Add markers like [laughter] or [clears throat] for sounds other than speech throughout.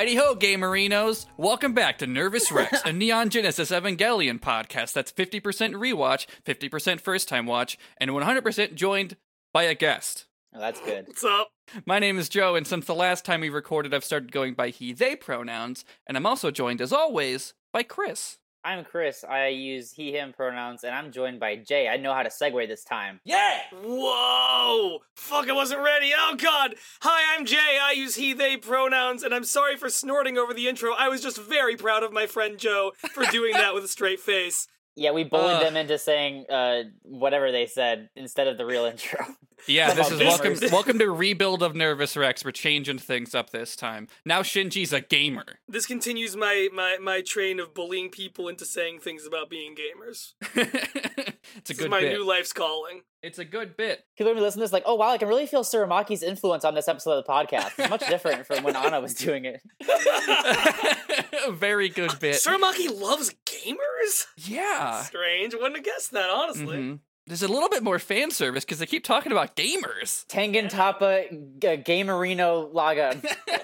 Heidi ho, gamerinos! Welcome back to Nervous Rex, a [laughs] Neon Genesis Evangelion podcast that's 50% rewatch, 50% first time watch, and 100% joined by a guest. Oh, that's good. What's up? My name is Joe, and since the last time we recorded, I've started going by he, they pronouns, and I'm also joined, as always, by Chris. I'm Chris. I use he, him pronouns, and I'm joined by Jay. I know how to segue this time. Yeah! Whoa! Fuck, I wasn't ready. Oh god! Hi, I'm Jay. I use he, they pronouns, and I'm sorry for snorting over the intro. I was just very proud of my friend Joe for doing that with a straight face. [laughs] Yeah, we bullied Ugh. them into saying uh, whatever they said instead of the real intro. [laughs] Yeah, this is welcome [laughs] welcome to Rebuild of Nervous Rex. We're changing things up this time. Now Shinji's a gamer. This continues my, my, my train of bullying people into saying things about being gamers. [laughs] it's a This is good my bit. new life's calling. It's a good bit. People are gonna listen to this like, oh wow, I can really feel Tsurumaki's influence on this episode of the podcast. It's much different from when Anna was doing it. [laughs] very good bit. Tsurumaki loves gamers? yeah. Strange. Wouldn't have guessed that, honestly. Mhm. There's a little bit more fan service because they keep talking about gamers. Tengen Toppa G- Gamerino Laga. [laughs]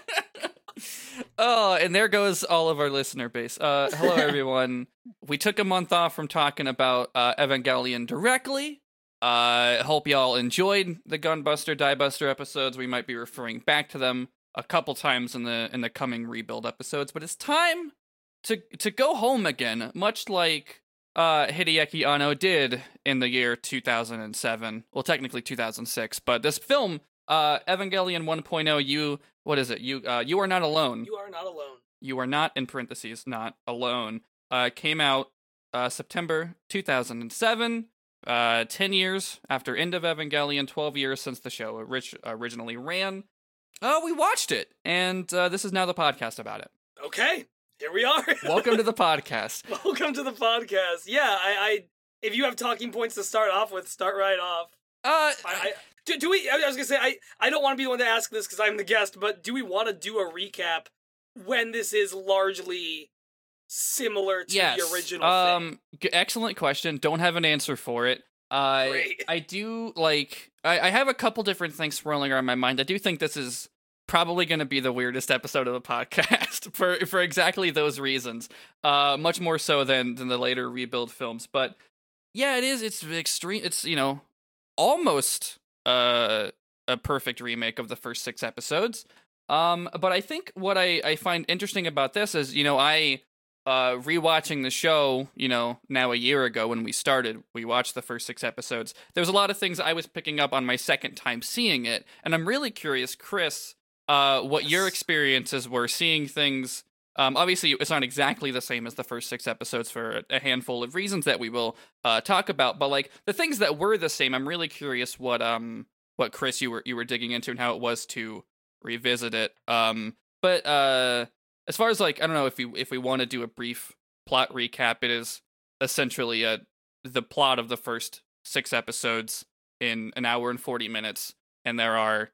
Oh, and there goes all of our listener base. Uh, hello, [laughs] everyone. we took a month off from talking about uh, Evangelion directly. Uh, hope y'all enjoyed the Gunbuster Diebuster episodes. We might be referring back to them a couple times in the in the coming rebuild episodes, but it's time to to go home again, much like uh, Hideaki Anno did in the year 2007. Well, technically 2006, but this film, uh, Evangelion 1.0, you what is it? You uh, you are not alone. You are not alone. You are not in parentheses not alone. Uh, came out uh, September 2007. Uh, 10 years after End of Evangelion, 12 years since the show orig- originally ran. Uh, we watched it, and uh, this is now the podcast about it. Okay, here we are. [laughs] Welcome to the podcast. Welcome to the podcast. Yeah, I, I if you have talking points to start off with, start right off. Uh, I, I do, do we? I was gonna say I I don't want to be the one to ask this because I'm the guest, but do we want to do a recap when this is largely similar to yes. the original um, g- excellent question. Don't have an answer for it. Uh, Great. I do like. I, I have a couple different things swirling around my mind. I do think this is probably going to be the weirdest episode of the podcast [laughs] for for exactly those reasons. Uh, much more so than than the later rebuild films. But yeah, it is. It's extreme. It's you know almost uh a perfect remake of the first six episodes. Um, but I think what I I find interesting about this is you know I uh rewatching the show, you know, now a year ago when we started, we watched the first 6 episodes. There was a lot of things I was picking up on my second time seeing it, and I'm really curious, Chris, uh what your experiences were seeing things um obviously it's not exactly the same as the first 6 episodes for a handful of reasons that we will uh talk about, but like the things that were the same, I'm really curious what um what Chris you were you were digging into and how it was to revisit it. Um but uh as far as like I don't know if we if we want to do a brief plot recap, it is essentially a the plot of the first six episodes in an hour and forty minutes, and there are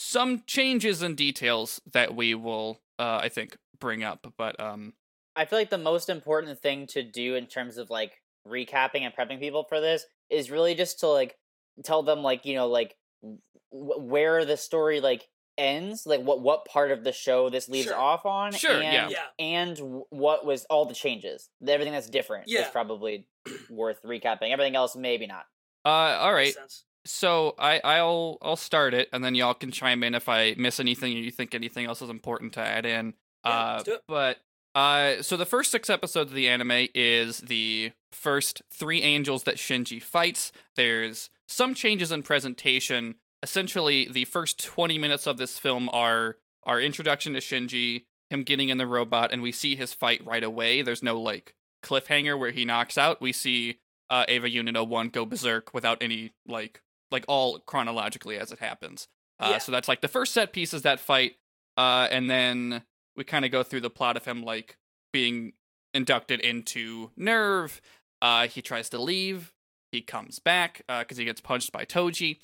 some changes and details that we will uh, I think bring up. But um I feel like the most important thing to do in terms of like recapping and prepping people for this is really just to like tell them like you know like w- where the story like ends like what what part of the show this leaves Sure. off on Sure, and, yeah. Yeah. and what was all the changes everything that's different is probably [clears throat] worth recapping everything else maybe not uh all right. So I I'll I'll start it, and then y'all can chime in if I miss anything or you think anything else is important to add in. Yeah, uh, let's do it. but uh, so the first six episodes of the anime is the first three angels that Shinji fights. There's some changes in presentation. Essentially, the first twenty minutes of this film are our introduction to Shinji, him getting in the robot, and we see his fight right away. There's no like cliffhanger where he knocks out. We see uh, Eva Unit 01 go berserk without any like like all chronologically as it happens. Uh, Yeah. So that's like the first set piece is that fight, uh, and then we kind of go through the plot of him like being inducted into NERV. Uh, he tries to leave. He comes back because he gets punched by Toji,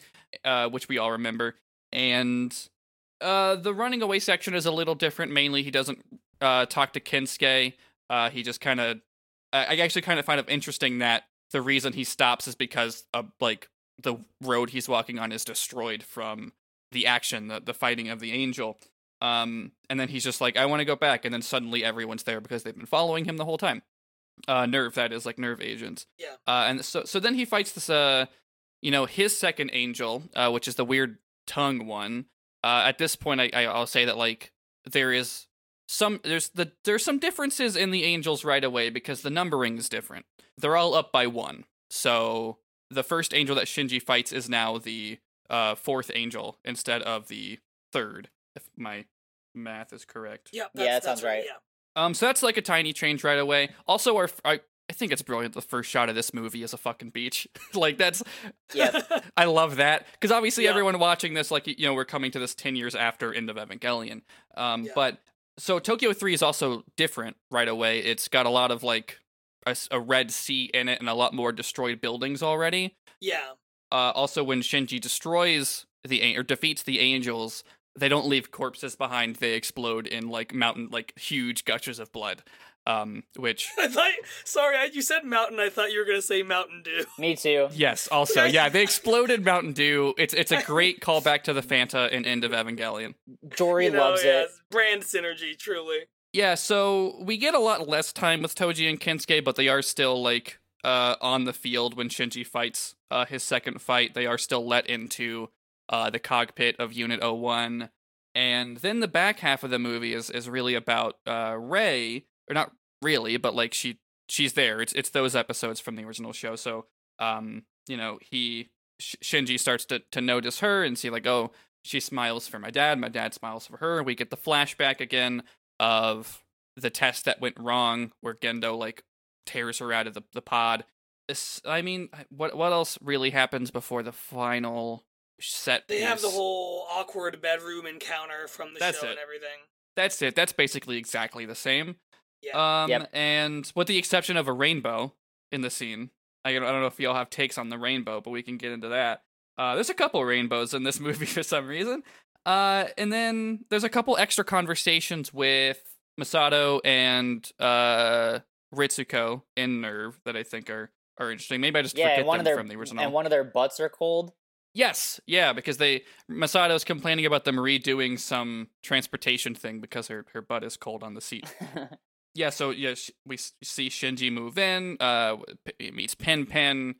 uh, which we all remember. And uh, the running away section is a little different. Mainly, he doesn't uh, talk to Kensuke. Uh, he just kind of. I actually kind of find it interesting that the reason he stops is because uh, like the road he's walking on is destroyed from the action, the, the fighting of the angel. Um, and then he's just like, I want to go back, and then suddenly everyone's there because they've been following him the whole time. Uh, nerve that is like nerve agents. Yeah. Uh, and so so then he fights this uh, you know, his second angel, uh, which is the weird tongue one. Uh, at this point, I, I I'll say that like there is some there's the there's some differences in the angels right away because the numbering is different. They're all up by one. So the first angel that Shinji fights is now the uh, fourth angel instead of the third, if my math is correct. Yeah, Yeah, that's, that sounds that's right. Yeah. Um, so that's like a tiny change right away. Also, our I, I think it's brilliant. The first shot of this movie is a fucking beach. [laughs] like that's Yep. [laughs] I love that because obviously Yeah. everyone watching this, like you know, we're coming to this ten years after End of Evangelion. Um, Yeah. but so Tokyo Three is also different right away. It's got a lot of like a, s- a red sea in it and a lot more destroyed buildings already. yeah. Uh, also, when Shinji destroys the an- or defeats the angels, they don't leave corpses behind. They explode in like mountain, like huge gushes of blood. Um, which [laughs] I thought. Sorry, I, you said mountain. I thought you were gonna say Mountain Dew. Me too. yes, also yeah, they [laughs] exploded Mountain Dew. It's it's a [laughs] great callback to the Fanta and End of Evangelion. Jory you know, loves yeah, it. Brand synergy, truly. Yeah, so we get a lot less time with Toji and Kensuke, but they are still like uh on the field when Shinji fights uh his second fight. They are still let into uh the cockpit of Unit 01. And then the back half of the movie is is really about uh Rei, or not really, but like she she's there. It's it's those episodes from the original show. So um you know, he Sh- Shinji starts to to notice her and see like, "Oh, she smiles for my dad, my dad smiles for her." We get the flashback again of the test that went wrong where Gendo like tears her out of the, the pod. This I mean what what else really happens before the final set They have the whole awkward bedroom encounter from the That's show it. and everything. That's it. That's basically exactly the same. Yeah. Um Yep. and with the exception of a rainbow in the scene. I don't, I don't know if y'all have takes on the rainbow, but we can get into that. Uh there's a couple rainbows in this [laughs] movie for some reason. Uh and then there's a couple extra conversations with Misato and uh Ritsuko in NERV that I think are are interesting. Maybe I just Yeah, forget one them their from the original. and one of their butts are cold. Yes, yeah, because they Misato's complaining about them redoing some transportation thing because her her butt is cold on the seat. [laughs] Yeah, so yeah, we see Shinji move in. Uh, meets Pen Pen.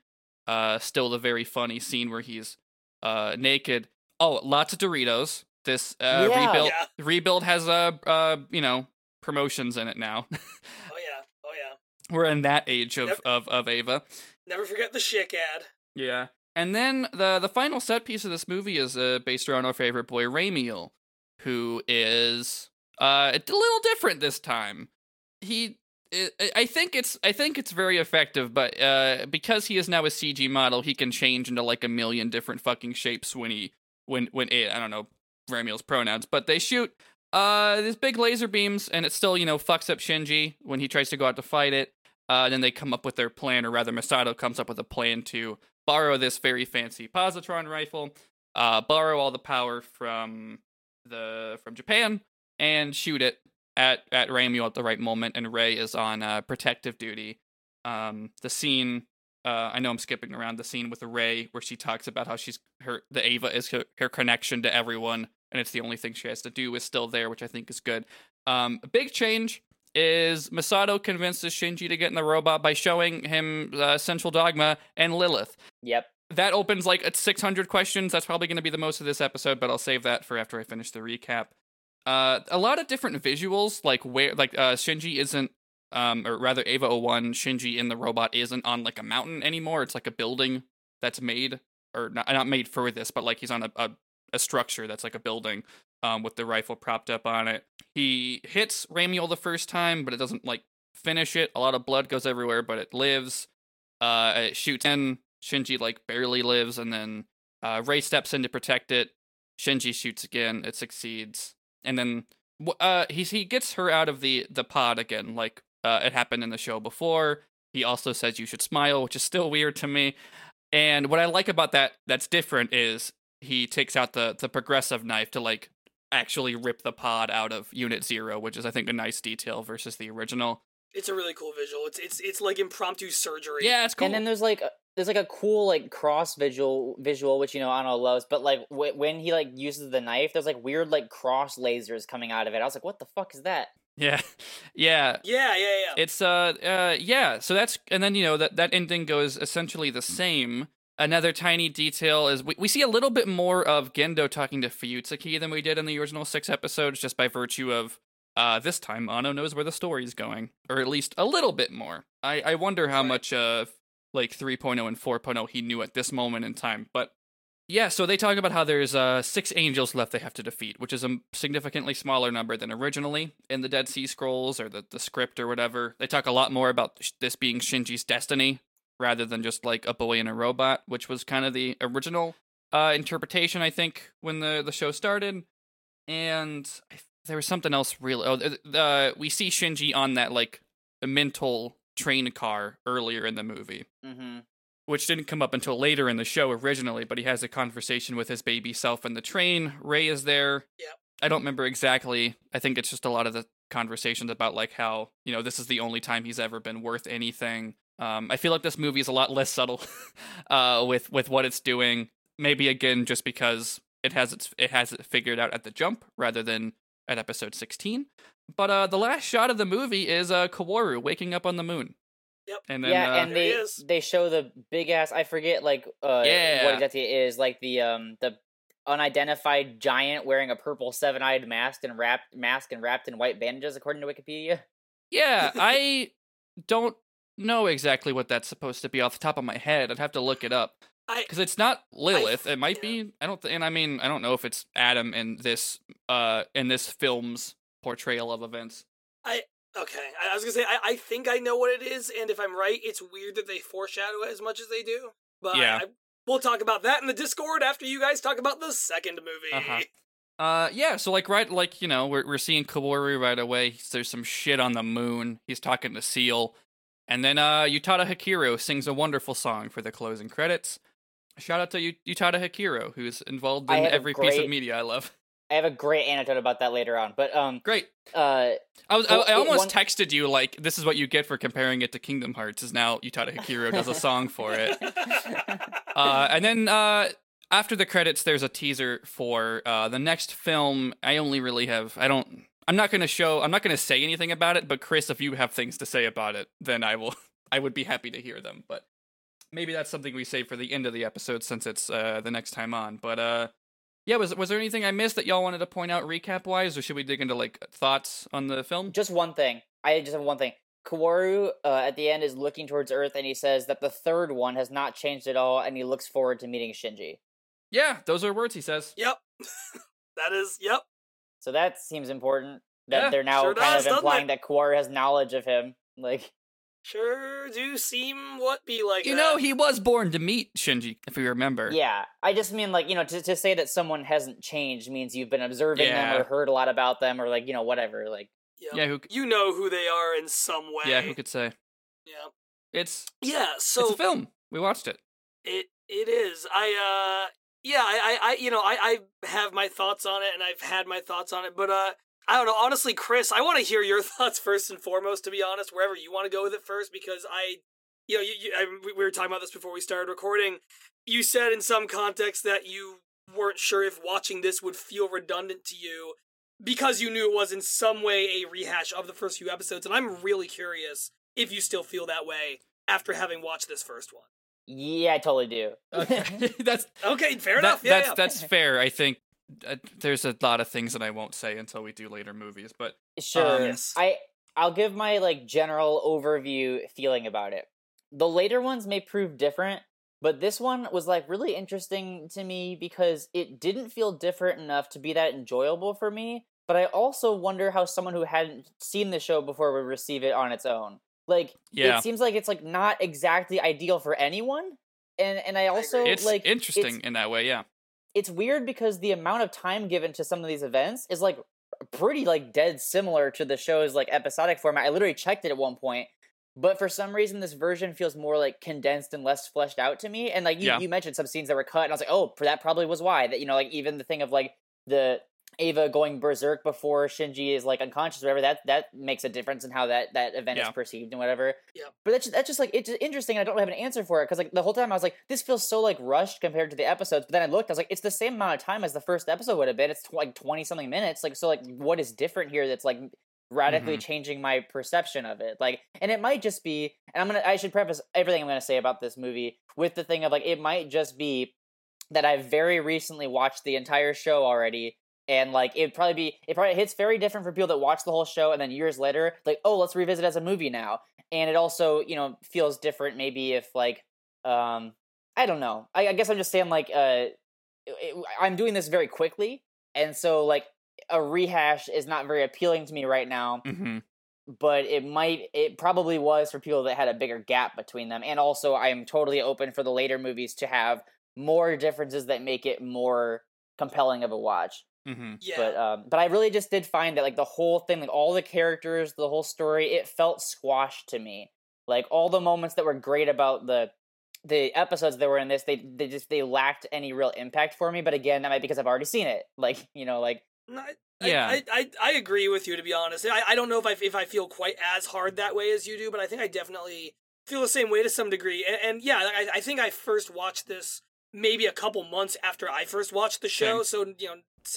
Uh, still the very funny scene where he's uh naked. Oh, lots of Doritos. This uh Yeah. rebuild Yeah. rebuild has uh uh you know promotions in it now. [laughs] Oh yeah. Oh yeah. We're in that age of Yep. of of Eva. Never forget the chick ad. Yeah. And then the the final set piece of this movie is uh, based around our favorite boy Ramiel, who is uh a little different this time. He I I think it's I think it's very effective, but uh because he is now a CG model, he can change into like a million different fucking shapes when he when when it, I don't know Ramiel's pronouns, but they shoot uh these big laser beams and it still, you know, fucks up Shinji when he tries to go out to fight it. Uh then they come up with their plan or rather Misato comes up with a plan to borrow this very fancy positron rifle, uh, borrow all the power from the from Japan, and shoot it at at Ramiel at the right moment. And Rei is on uh, protective duty. Um, the scene. Uh, I know I'm skipping around the scene with Rei where she talks about how she's her the Eva is her, her connection to everyone, and it's the only thing she has to do is still there, which I think is good. Um, a big change is Misato convinces Shinji to get in the robot by showing him uh, Central Dogma and Lilith. yep. That opens like at 600 questions. That's probably going to be the most of this episode, but I'll save that for after I finish the recap. Uh, a lot of different visuals, like where like uh, Shinji isn't, um, or rather Eva 01, Shinji in the robot isn't on like a mountain anymore. It's like a building that's made, or not, not made for this, but like he's on a, a, a structure that's like a building um, with the rifle propped up on it. He hits Ramiel the first time, but it doesn't like finish it. A lot of blood goes everywhere, but it lives. Uh, it shoots in. Shinji like barely lives, and then uh, Rei steps in to protect it. Shinji shoots again. It succeeds, and then uh, he he gets her out of the the pod again, like uh, it happened in the show before. He also says you should smile, which is still weird to me. And what I like about that that's different is he takes out the the progressive knife to like actually rip the pod out of Unit Zero, which is I think a nice detail versus the original. It's a really cool visual. It's it's it's like impromptu surgery. Yeah, it's cool. And then there's like a, there's like a cool like cross visual visual which you know Anno loves, but like w- when he like uses the knife, there's like weird like cross lasers coming out of it. I was like, what the fuck is that? Yeah, [laughs] yeah. Yeah, yeah, yeah. It's uh, uh, yeah. So that's and then you know that that ending goes essentially the same. Another tiny detail is we, we see a little bit more of Gendo talking to Fuyutsuki than we did in the original six episodes, just by virtue of uh, this time Anno knows where the story's going, or at least a little bit more. I I wonder how Right. much uh like 3.0 and 4.0 he knew at this moment in time, but yeah, so they talk about how there's uh, six angels left they have to defeat, which is a significantly smaller number than originally in the Dead Sea Scrolls or the, the script or whatever. They talk a lot more about this being Shinji's destiny rather than just like a boy and a robot, which was kind of the original uh, interpretation, I think, when the, the show started. And there was something else real. Oh, uh, we see Shinji on that like mental train car earlier in the movie Mm-hmm. Which didn't come up until later in the show originally, but he has a conversation with his baby self in the train. Rei is there. Yep. I don't remember exactly. I think it's just a lot of the conversations about like how, you know, this is the only time he's ever been worth anything. Um, I feel like this movie is a lot less subtle [laughs] uh, with with what it's doing. Maybe again just because it has its it has it figured out at the jump rather than at episode 16. But uh, the last shot of the movie is uh, Kaworu waking up on the moon. Yep. And then yeah, uh, and they they show the big ass. I forget like uh Yeah. what exactly it is like the um the unidentified giant wearing a purple seven eyed mask and wrapped mask and wrapped in white bandages, according to Wikipedia. Yeah, [laughs] I don't know exactly what that's supposed to be off the top of my head. I'd have to look it up because it's not Lilith. it might yeah. be. I don't. Th- and I mean, I don't know if it's Adam in this uh in this film's portrayal of events. Okay. I, I was gonna say I, I think I know what it is, and if I'm right, it's weird that they foreshadow it as much as they do. But Yeah. I, I, we'll talk about that in the Discord after you guys talk about the second movie. Uh-huh. [laughs] Uh, yeah. So like, right, like you know, we're we're seeing Kaworu right away. There's some shit on the moon. He's talking to SEELE, and then uh, Utada Hikaru sings a wonderful song for the closing credits. Shout out to U- Utada Hikaru, who's involved in have a every piece of media I love. I have a great anecdote about that later on, but um Great. uh I was I, I almost one- texted you like this is what you get for comparing it to Kingdom Hearts is now Utada Hikaru does a song for it. [laughs] Uh, and then uh, after the credits there's a teaser for uh, the next film. I only really have I don't I'm not going to show I'm not going to say anything about it, but Chris if you have things to say about it, then I will [laughs] I would be happy to hear them, but maybe that's something we save for the end of the episode since it's uh, the next time on. But uh yeah, was was there anything I missed that y'all wanted to point out recap wise, or should we dig into like thoughts on the film? just one thing. I just have one thing. Kaworu uh, at the end is looking towards Earth and he says that the third one has not changed at all and he looks forward to meeting Shinji. Yeah, those are words he says. Yep. [laughs] that is yep. So that seems important. That Yeah, they're now sure kind does, of implying that Kaworu has knowledge of him. Like Sure do seem what be like You that. know, he was born to meet Shinji, if you remember. Yeah, I just mean like you know to to say that someone hasn't changed means you've been observing Yeah. them or heard a lot about them or like you know whatever like Yep. Yeah, who? you know who they are in some way. Yeah, who could say? Yeah. It's Yeah. So it's So a film. We watched it. It it is. I uh yeah, I I, I you know, I, I have my thoughts on it and I've had my thoughts on it, but uh I don't know, honestly, Chris, I want to hear your [laughs] thoughts first and foremost, to be honest, wherever you want to go with it first, because I, you know, you, you I, we- we were talking about this before we started recording. You said in some context that you weren't sure if watching this would feel redundant to you because you knew it was in some way a rehash of the first few episodes, and I'm really curious if you still feel that way after having watched this first one. yeah I totally do. Okay, [laughs] [laughs] that's Okay, fair that- enough. Yeah, that's yeah. that's fair. I think uh, there's a lot of things that I won't say until we do later movies, but Sure. Um, Yes. I I'll give my like general overview feeling about it. The later ones may prove different, but this one was like really interesting to me because it didn't feel different enough to be that enjoyable for me. But I also wonder how someone who hadn't seen the show before would receive it on its own. Like yeah, it seems like it's like not exactly ideal for anyone. And and I also it's like interesting it's- in that way. Yeah, it's weird because the amount of time given to some of these events is like pretty like dead similar to the show's like episodic format. I literally checked it at one point, but for some reason this version feels more like condensed and less fleshed out to me. And like you, Yeah. you mentioned some scenes that were cut, and I was like, oh, that probably was why. That you know, like even the thing of like the Eva going berserk before Shinji is like unconscious, or whatever. That that makes a difference in how that that event Yeah. is perceived and whatever. Yeah. But that's just, that's just like it's interesting. I don't have an answer for it because like the whole time I was like, this feels so like rushed compared to the episodes. But then I looked, I was like, it's the same amount of time as the first episode would have been. It's tw- like twenty something minutes. Like so, like what is different here? That's like radically mm-hmm. changing my perception of it. Like, and it might just be. And I'm gonna. I should preface everything I'm gonna say about this movie with the thing of like it might just be that I very recently watched the entire show already and like it'd probably be it probably hits very different for people that watch the whole show and then years later like oh let's revisit as a movie now. And it also you know feels different maybe if like um i don't know. I, I guess i'm just saying like uh it, i'm doing this very quickly. And so like a rehash is not very appealing to me right now. Hmm but it might it probably was for people that had a bigger gap between them. And also i am totally open for the later movies to have more differences that make it more compelling of a watch hmm Yeah. but um but i really just did find that like the whole thing like all the characters the whole story it felt squashed to me like all the moments that were great about the the episodes that were in this they they just they lacked any real impact for me but again that might be because i've already seen it [laughs] like you know like I- Yeah. I, I, I agree with you to be honest. I, I don't know if I if I feel quite as hard that way as you do, but I think I definitely feel the same way to some degree. And, and yeah, I, I think I first watched this maybe a couple months after I first watched the show, so you know,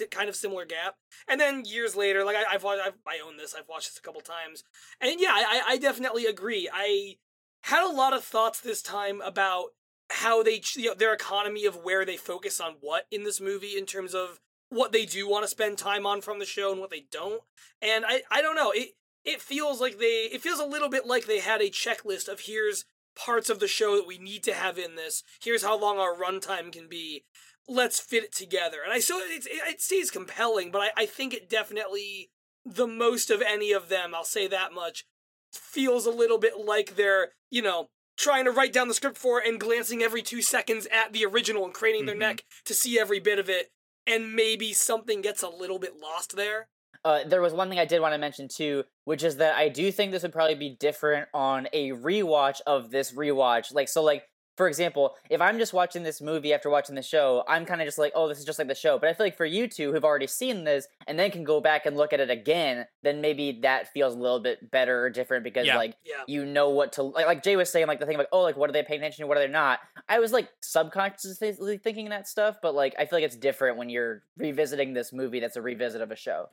kind of similar gap. And then years later, like I, I've watched, I've, I own this. I've watched this a couple times, and yeah, I, I definitely agree. I had a lot of thoughts this time about how they you know, their economy of where they focus on what in this movie in terms of what they do want to spend time on from the show and what they don't. And I I don't know. It it feels like they it feels a little bit like they had a checklist of here's parts of the show that we need to have in this. Here's how long our runtime can be. Let's fit it together. And I so it, it, stays compelling, but I, I think it definitely the most of any of them, I'll say that much, feels a little bit like they're, you know, trying to write down the script for and glancing every two seconds at the original and craning their Mhm. neck to see every bit of it. And maybe something gets a little bit lost there. Uh, there was one thing I did want to mention too, which is that I do think this would probably be different on a rewatch of this rewatch. Like, so, like, for example, if I'm just watching this movie after watching the show, I'm kind of just like, oh, this is just like the show. But I feel like for you two who've already seen this and then can go back and look at it again, then maybe that feels a little bit better or different because, Yeah. like, Yeah. you know what to like. Like Jay was saying, like the thing of, like, oh, like what are they paying attention to, what are they not? I was like subconsciously thinking that stuff, but like I feel like it's different when you're revisiting this movie that's a revisit of a show.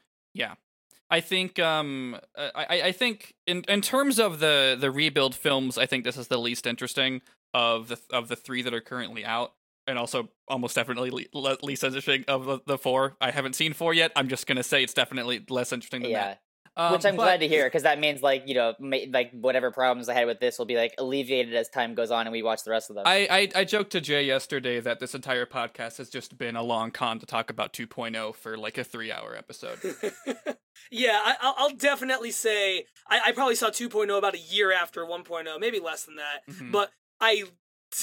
I think um uh, I I think in in terms of the the rebuild films, I think this is the least interesting of the of the three that are currently out, and also almost definitely le- least interesting of the, the four. I haven't seen four yet. I'm just gonna say it's definitely less interesting than Yeah. that. Um, Which I'm but- glad to hear because that means like you know ma- like whatever problems I had with this will be like alleviated as time goes on and we watch the rest of them. I, I I joked to Jay yesterday that this entire podcast has just been a long con to talk about 2.0 for like a three hour episode. [laughs] yeah, I, I'll, I'll definitely say I, I probably saw 2.0 about a year after 1.0, maybe less than that. Mhm. But I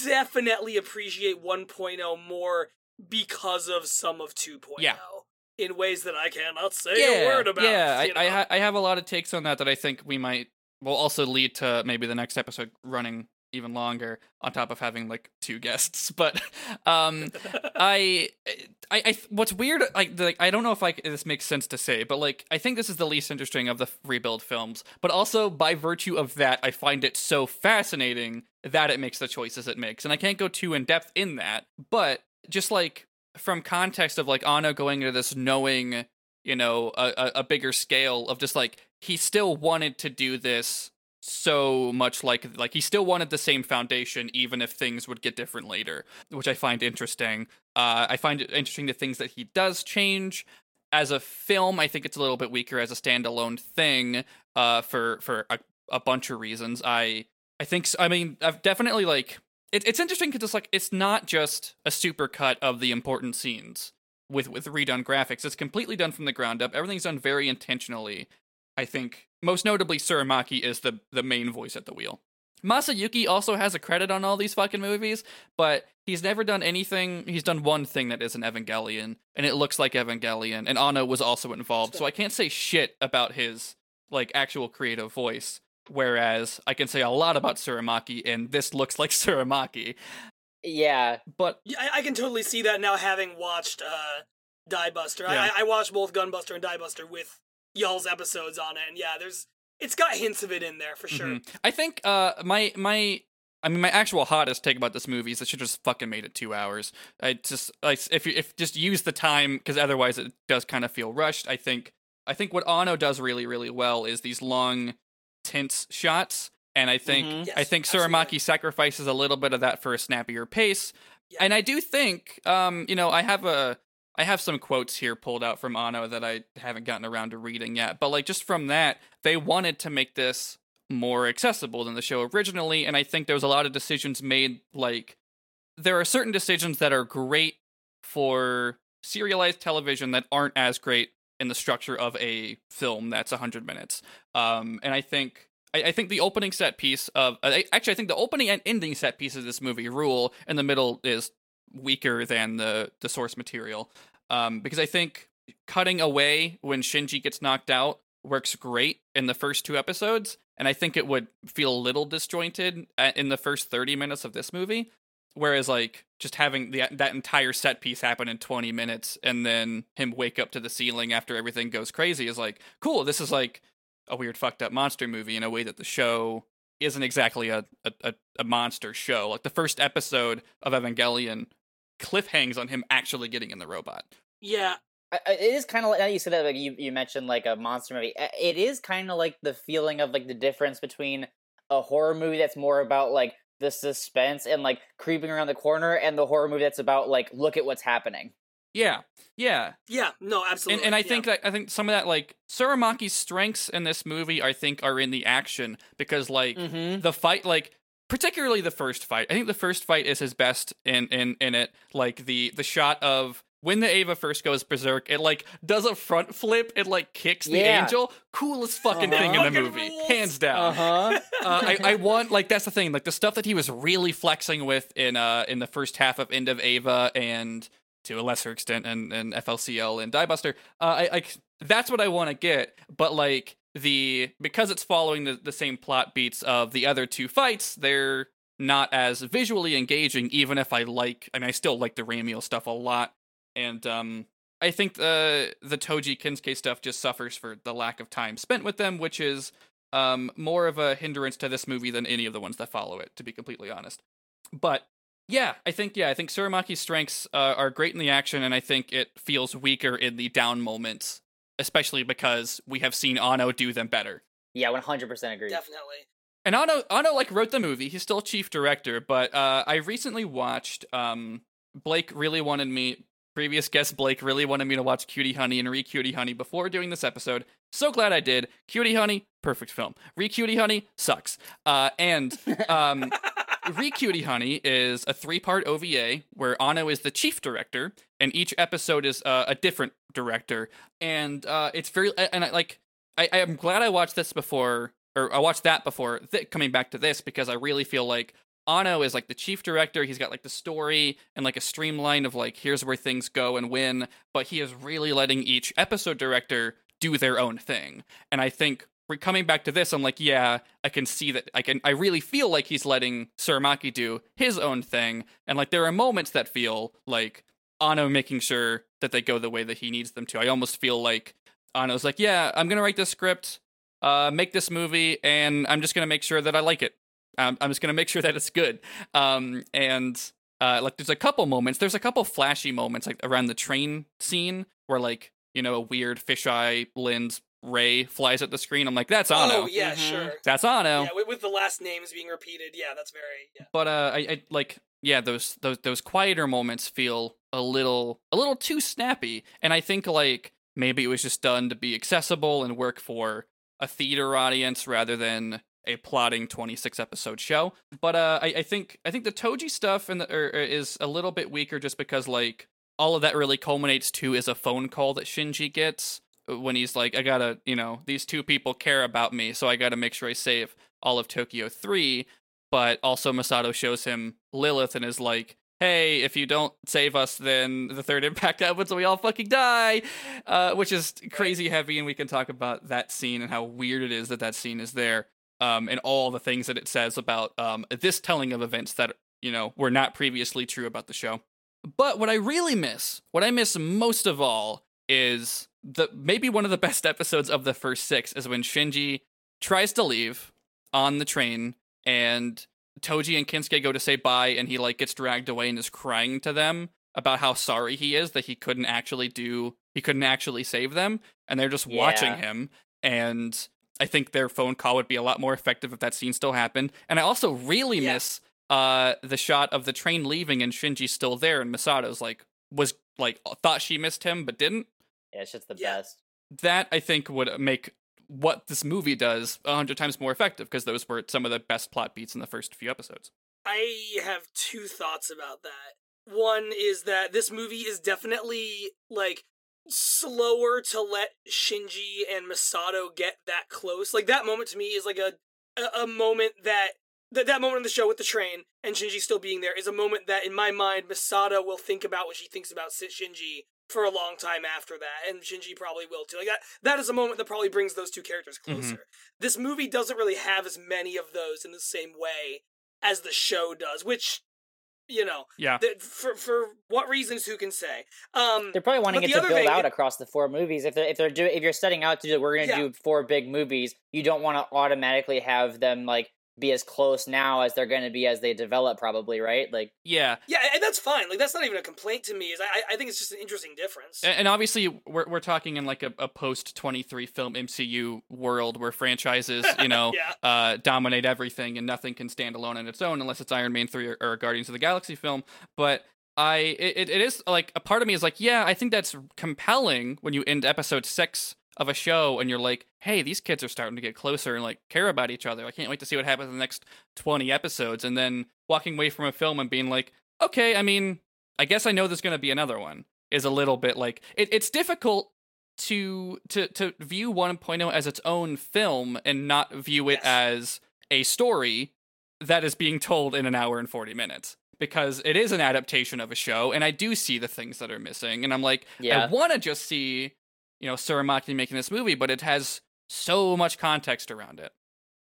definitely appreciate 1.0 more because of some of 2.0 Yeah. In ways that I cannot say a word about. Yeah, you I I, ha- I have a lot of takes on that that I think we might will also lead to maybe the next episode running even longer on top of having like two guests. [laughs] But um [laughs] I, I, I, what's weird, like, the, I don't know if like this makes sense to say, but like, I think this is the least interesting of the rebuild films. But also, by virtue of that, I find it so fascinating that it makes the choices it makes, and I can't go too in depth in that. But just like from context of like Anno going into this knowing, you know, a, a, a bigger scale of just like he still wanted to do this so much like like he still wanted the same foundation even if things would get different later which i find interesting. Uh i find it interesting the things that he does change. As a film i think it's a little bit weaker as a standalone thing uh for for a, a bunch of reasons. I i think i mean i've definitely like it, it's interesting because it's like it's not just a super cut of the important scenes with with redone graphics it's completely done from the ground up everything's done very intentionally I think most notably Tsurumaki is the the main voice at the wheel. Masayuki also has a credit on all these fucking movies, but he's never done anything. He's done one thing that isn't Evangelion, and it looks like Evangelion. And Anno was also involved, so I can't say shit about his like actual creative voice. Whereas I can say a lot about Tsurumaki, and this looks like [laughs] Tsurumaki. yeah, But I, I can totally see that now having watched uh Diebuster. Yeah. I, I watched both Gunbuster and Diebuster with y'all's episodes on it, and yeah, there's it's got hints of it in there for sure. Mhm. I think uh my my I mean my actual hottest take about this movie is they should just fucking made it two hours. I just like if you if just use the time because otherwise it does kind of feel rushed. I think I think what Anno does really really well is these long tense shots, and I think Mhm. Yes, I think absolutely. Tsurumaki sacrifices a little bit of that for a snappier pace. Yeah. And I do think um you know I have a I have some quotes here pulled out from Anno that I haven't gotten around to reading yet, but like just from that, they wanted to make this more accessible than the show originally, and I think there was a lot of decisions made. Like, there are certain decisions that are great for serialized television that aren't as great in the structure of a film that's 100 minutes. Um, and I think. I, I think the opening set piece of uh, I- actually I think the opening and ending set piece of this movie rule, and the middle is weaker than the the source material um, because I think cutting away when Shinji gets knocked out works great in the first two episodes, and I think it would feel a little disjointed in the first thirty minutes of this movie. Whereas, like, just having the that entire set piece happen in twenty minutes, and then him wake up to the ceiling after everything goes crazy is like cool. This is like a weird, fucked up monster movie in a way that the show isn't exactly a a, a, monster show. Like the first episode of Evangelion cliffhangs on him actually getting in the robot. Yeah, it is kind of like now you said that like you, you mentioned like a monster movie it is kind of like the feeling of like the difference between a horror movie that's more about like the suspense and like creeping around the corner and the horror movie that's about like look at what's happening Yeah, yeah, yeah, no, absolutely. and and I yeah. think that I think some of that like Tsurumaki's strengths in this movie I think are in the action because like mm-hmm. the fight like particularly the first fight i think the first fight is his best in in in it like the the shot of when the eva first goes berserk it like does a front flip. It like kicks the Yeah. angel. Coolest fucking Uh-huh. thing in the movie hands down. Uh-huh. Uh, I, [laughs] I want like that's the thing like the stuff that he was really flexing with in uh in the first half of end of eva and to a lesser extent and and flcl and diebuster uh i, I that's what i want to get. But like the because it's following the, the same plot beats of the other two fights they're not as visually engaging even if i like I mean, i still like the ramiel stuff a lot and um i think the the toji kensuke stuff just suffers for the lack of time spent with them which is um more of a hindrance to this movie than any of the ones that follow it to be completely honest but yeah i think yeah i think tsurumaki's strengths uh, are great in the action and i think it feels weaker in the down moments especially because we have seen anno do them better yeah 100% agree definitely. and Anno, Anno like wrote the movie. He's still chief director, but uh, I recently watched. Um, Blake really wanted me. Previous guest Blake really wanted me to watch Cutie Honey and Re Cutie Honey before doing this episode. So glad I did. Cutie Honey, perfect film. Re Cutie Honey sucks. Uh, and um, [laughs] Re Cutie Honey is a three part OVA where Anno is the chief director, and each episode is uh, a different director. And uh, it's very and I like. I, I am glad I watched this before, or I watched that before th- coming back to this because I really feel like Anno is like the chief director. He's got like the story and like a streamline of like here's where things go and when, but he is really letting each episode director do their own thing. And I think we're coming back to this. I'm like, yeah, I can see that. I can. I really feel like he's letting Tsurumaki do his own thing, and like there are moments that feel like Anno making sure that they go the way that he needs them to. I almost feel like Anno's like, yeah, I'm gonna write this script, uh, make this movie, and I'm just gonna make sure that I like it. Um, I'm just gonna make sure that it's good. Um, and uh, like, there's a couple moments. There's a couple flashy moments like around the train scene where like you know a weird fisheye lens ray flies at the screen. I'm like, that's Anno. Oh yeah, Mhm. sure. That's Anno. Yeah, with, with the last names being repeated. Yeah, that's very yeah. but uh, I, I like yeah those those those quieter moments feel a little a little too snappy, and I think like maybe it was just done to be accessible and work for a theater audience rather than a plotting 26 episode show. But uh, I, I think I think the Toji stuff and er, er, is a little bit weaker just because like all of that really culminates to is a phone call that Shinji gets when he's like, I gotta, you know, these two people care about me, so I gotta make sure I save all of Tokyo 3. But also, Misato shows him Lilith and is like, hey, if you don't save us, then the third impact [laughs] happens and we all fucking die. Uh, which is crazy heavy, and we can talk about that scene and how weird it is that that scene is there. Um, and all the things that it says about um, this telling of events that, you know, were not previously true about the show. But what I really miss, what I miss most of all, is the maybe one of the [laughs] best episodes of the first six is when Shinji tries to leave on the train and Toji and Kensuke go to say bye and he like gets dragged away and is crying to them about how sorry he is that he couldn't actually do he couldn't actually save them and they're just watching Yeah. him and I think their phone call would be a lot more effective if that scene still happened. And I also really Yeah. miss uh the shot of the train leaving and Shinji's still there and Misato's like was like thought she missed him but didn't. Yeah, it's just the Yeah. best. That I think would make what this movie does a hundred times more effective because those were some of the best plot beats in the first few episodes. I have two thoughts about that. One is that this movie is definitely like slower to let Shinji and Misato get that close. Like that moment to me is like a a, a moment that that that moment in the show with the train and Shinji still being there is a moment that in my mind Misato will think about when she thinks about Shinji for a long time after that, and Shinji probably will too. Like that that is a moment that probably brings those two characters mm-hmm. closer. This movie doesn't really have as many of those in the same way as the show does, which you know, Yeah. th- for for what reasons who can say. Um They're probably wanting it to other build thing- out across the four movies. If they're if they're doing if you're setting out to do we're gonna Yeah. do four big movies, you don't want to automatically have them like be as close now as they're going to be as they develop, probably, right? Like, Yeah. yeah, and that's fine. Like that's not even a complaint to me. Is I I think it's just an interesting difference. A- And obviously, we're we're talking in like a, a post twenty three film MCU world where franchises, you know, [laughs] Yeah. uh, dominate everything and nothing can stand alone on its own unless it's Iron Man three or, or Guardians of the Galaxy film. But I, it, it is like a part of me is like, yeah, I think that's compelling when you end episode six of a show and you're like, hey, these kids are starting to get closer and like care about each other. I can't wait to see what happens in the next twenty episodes. And then walking away from a film and being like, okay, I mean, I guess I know there's going to be another one is a little bit like it, it's difficult to to to view 1.0 as its own film and not view it Yes. as a story that is being told in an hour and 40 minutes because it is an adaptation of a show and I do see the things that are missing and I'm like I want to just see you know Tsurumaki making this movie but it has so much context around it.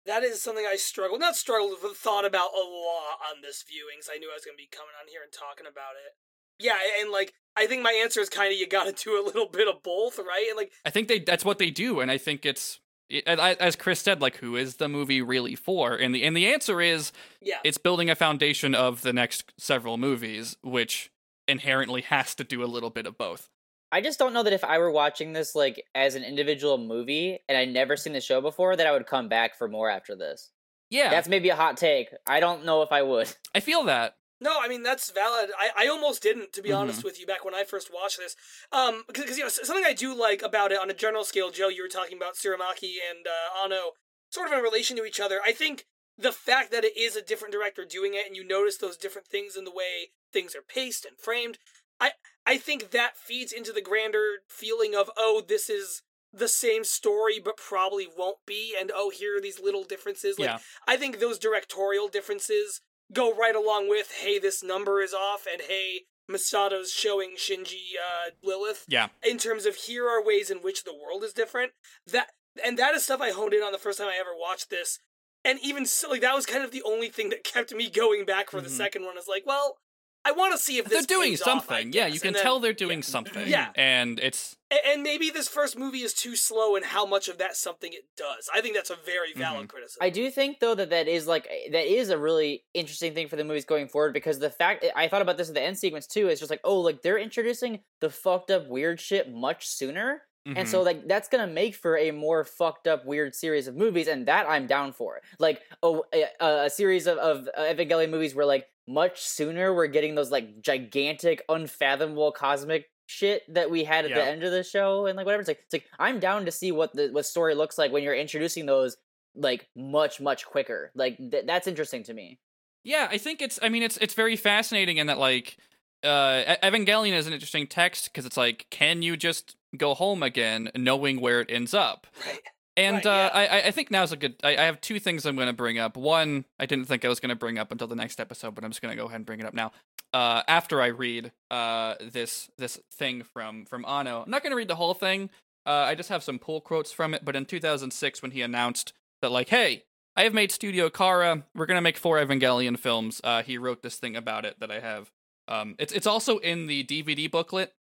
That is something I struggled, not struggled, but thought about a lot on this viewing. 'cause I knew I was going to be coming on here and talking about it. Yeah, and like I think my answer is kind of you got to do a little bit of both, right? And like I think they that's what they do, and I think it's as Chris said, like who is the movie really for? And the and the answer is yeah, it's building a foundation of the next several movies, which inherently has to do a little bit of both. I just don't know that if I were watching this like as an individual movie and I'd never seen the show before, that I would come back for more after this. Yeah, That's maybe a hot take. I don't know if I would. [laughs] I feel that. No, I mean that's valid. I, I almost didn't, to be Mhm. honest with you, back when I first watched this. Um, because you know something I do like about it on a general scale, Joe, you were talking about Tsurumaki and uh, Anno, sort of in relation to each other. I think the fact that it is a different director doing it, and you notice those different things in the way things are paced and framed, I I think that feeds into the grander feeling of oh, this is the same story, but probably won't be, and oh, here are these little differences. Like yeah, I think those directorial differences go right along with, hey, this number is off, and hey, Misato's showing Shinji uh, Lilith. yeah, In terms of here are ways in which the world is different. That and that is stuff I honed in on the first time I ever watched this. And even so, like that was kind of the only thing that kept me going back for the Mhm. second one. Is like, well, I want to see if they're doing pays off, something. yeah, you can then- tell they're doing something. Yeah. and it's a- And maybe this first movie is too slow in how much of that something it does. I think that's a very Mm-hmm. valid criticism. I do think though that that is like that is a really interesting thing for the movies going forward because the fact I thought about this in the end sequence too. It's just like oh like they're introducing the fucked up weird shit much sooner. And mhm. so like that's gonna make for a more fucked up weird series of movies, and that I'm down for. Like oh, a, a series of of uh, Evangelion movies where like much sooner we're getting those like gigantic, unfathomable cosmic shit that we had at the end of the show, and like whatever. It's like it's like I'm down to see what the what story looks like when you're introducing those like much much quicker. Like th- that's interesting to me. Yeah, I think it's. I mean, it's it's very fascinating in that like, uh, Evangelion is an interesting text because it's like, can you just go home again, knowing where it ends up? right. And Right, uh, yeah. I I- think now's a good. I, I have two things I'm going to bring up. One, I didn't think I was going to bring up until the next episode, but I'm just going to go ahead and bring it up now. Uh, after I read uh this this thing from from Anno, I'm not going to read the whole thing. Uh, I just have some pull quotes from it. But in 2006, when he announced that, like, hey, I have made Studio Khara. We're gonna make four Evangelion films. Uh, he wrote this thing about it that I have Um, it's it's also in the DVD booklet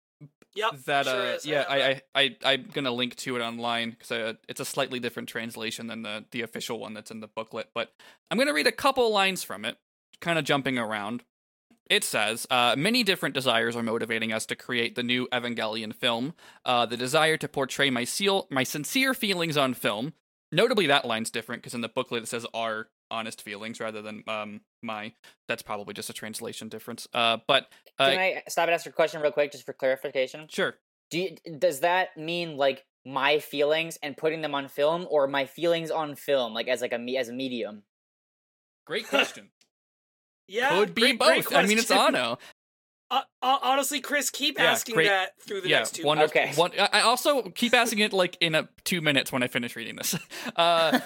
Yep. that sure uh is. yeah I, I, I I am gonna link to it online because uh, it's a slightly different translation than the the official one that's in the booklet. But I'm gonna read a couple lines from it, kind of jumping around. It says, uh, many different desires are motivating us to create the new Evangelion film. Uh, the desire to portray my seal, my sincere feelings on film. Notably, that line's different because in the booklet it says our honest feelings rather than um my. That's probably just a translation difference. Uh, but uh, Can I stop and ask a question real quick, just for clarification? sure. Do you, does that mean like my feelings and putting them on film, or my feelings on film, like as like a me as a medium? Great question. [laughs] yeah, Could be great- great both. I mean, it's question. Anno. Uh, uh, honestly, Chris, keep Yeah, asking great- that through the yeah, next two one. Okay. one. I I also keep asking it like in a two minutes when I finish reading this. [laughs] Uh, [laughs]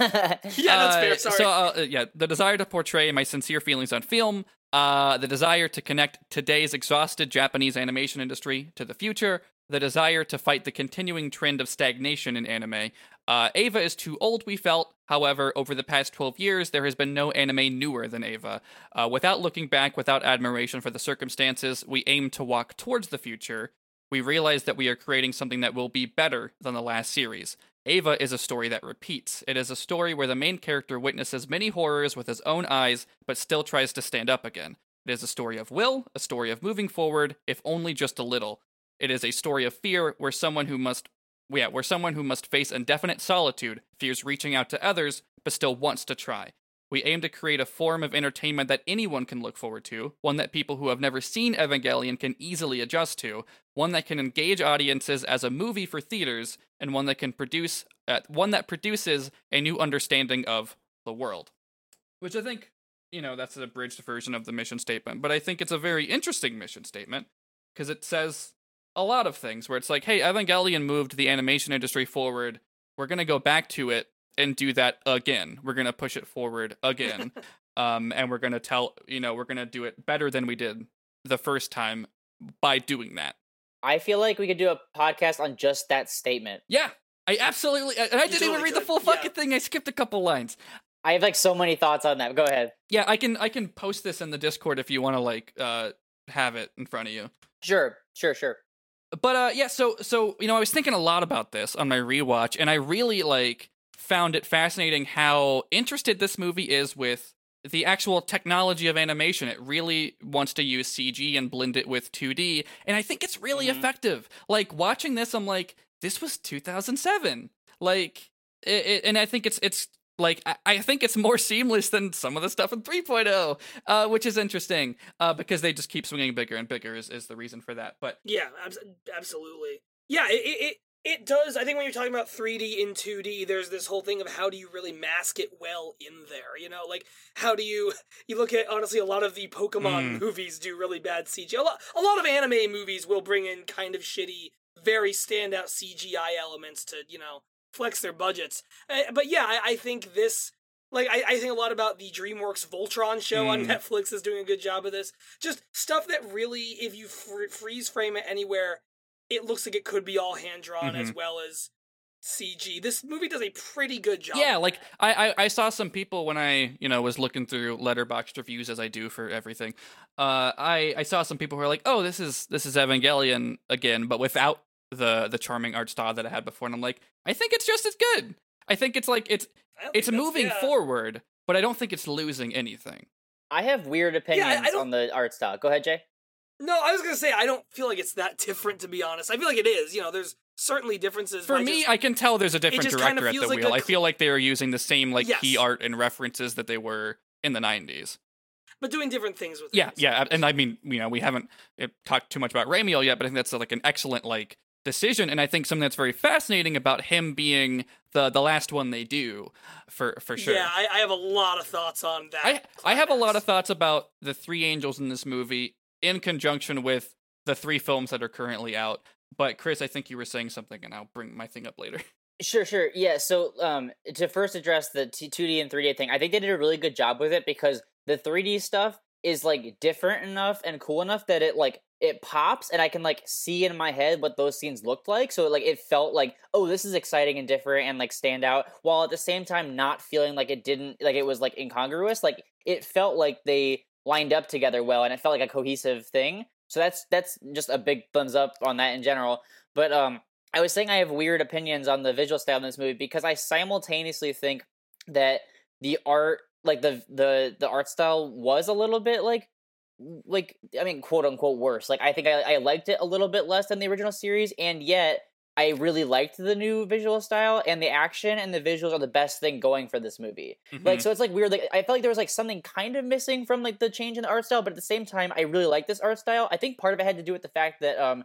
Yeah, that's fair. uh, Sorry. So, uh, yeah, the desire to portray my sincere feelings on film, uh, the desire to connect today's exhausted Japanese animation industry to the future, the desire to fight the continuing trend of stagnation in anime. Uh, Eva is too old, we felt. However, over the past 12 years, there has been no anime newer than Eva. Uh, without looking back, without admiration for the circumstances, we aim to walk towards the future. We realize that we are creating something that will be better than the last series. Eva is a story that repeats. It is a story where the main character witnesses many horrors with his own eyes, but still tries to stand up again. It is a story of will, a story of moving forward, if only just a little. It is a story of fear where someone who must yeah, where someone who must face indefinite solitude fears reaching out to others, but still wants to try. We aim to create a form of entertainment that anyone can look forward to, one that people who have never seen Evangelion can easily adjust to, one that can engage audiences as a movie for theaters, and one that can produce uh, one that produces a new understanding of the world. Which I think, you know, that's an abridged version of the mission statement, but I think it's a very interesting mission statement because it says a lot of things where it's like, hey, Evangelion moved the animation industry forward. We're going to go back to it and do that again. We're going to push it forward again. [laughs] um, and we're going to tell, you know, we're going to do it better than we did the first time by doing that. I feel like we could do a podcast on just that statement. Yeah, I absolutely, and I didn't even totally read the could, full yeah. fucking thing. I skipped a couple lines. I have like so many thoughts on that. Go ahead. Yeah, I can, I can post this in the Discord if you want to like, uh, have it in front of you. Sure, sure, sure. But uh yeah so so you know i was thinking a lot about this on my rewatch and i really like found it fascinating how interested this movie is with the actual technology of animation. It really wants to use cg and blend it with 2d and i think it's really Mhm. effective. Like watching this i'm like this was 2007 like it, it, and i think it's it's like I, I think it's more seamless than some of the stuff in 3.0 uh, which is interesting uh, because they just keep swinging bigger and bigger is, is the reason for that but Yeah, abs- absolutely. Yeah, it, it it it does. I think when you're talking about 3D and 2D, there's this whole thing of how do you really mask it well in there. You know, like how do you [laughs] you look at honestly a lot of the Pokemon Mm. movies do really bad CGI. A lot a lot of anime movies will bring in kind of shitty, very standout CGI elements to you know flex their budgets. Uh, but yeah, I, I think this. Like I, I think a lot about the DreamWorks Voltron show on Mm. Netflix is doing a good job of this. Just stuff that really, if you fr- freeze frame it anywhere, it looks like it could be all hand drawn as well as CG. This movie does a pretty good job. Yeah, like. I, I I saw some people when I you know was looking through letterboxd reviews as I do for everything. Uh, I I saw some people who are like, oh, this is this is Evangelion again, but without the the charming art style that I had before, and I'm like, I think it's just as good. I think it's like it's it's moving yeah. forward, but I don't think it's losing anything. I have weird opinions don't- on the art style. Go ahead, Jay. No, I was gonna say I don't feel like it's that different to be honest. I feel like it is. You know, there's certainly differences. For I me, just- I can tell there's a different just kind of director at the like wheel. the I feel like they are using the same like key art and references that they were in the 90s. but doing different things with. Yeah, it. yeah, and I mean, you know, we haven't uh, talked too much about Ramiel yet, but I think that's like an excellent like decision, and I think something that's very fascinating about him being the the last one they do, for for sure. Yeah, I, I have a lot of thoughts on that. I I have a lot of thoughts about the three angels in this movie in conjunction with the three films that are currently out. But Chris, I think you were saying something, and I'll bring my thing up later. [laughs] Sure, sure. Yeah, so um to first address the t- 2D and 3D thing, I think they did a really good job with it because the 3D stuff is like different enough and cool enough that it like it pops and I can like see in my head what those scenes looked like. So like it felt like, oh, this is exciting and different and like stand out while at the same time not feeling like it didn't like it was like incongruous. Like it felt like they lined up together well, and it felt like a cohesive thing. So that's that's just a big thumbs up on that in general. But um, I was saying I have weird opinions on the visual style in this movie because I simultaneously think that the art, like the the the art style, was a little bit like like I mean quote unquote worse. Like I think I, I liked it a little bit less than the original series, and yet I really liked the new visual style and the action and the visuals are the best thing going for this movie. Mhm. Like so it's like weird. Like I felt like there was like something kind of missing from like the change in the art style, but at the same time I really like this art style. I think part of it had to do with the fact that um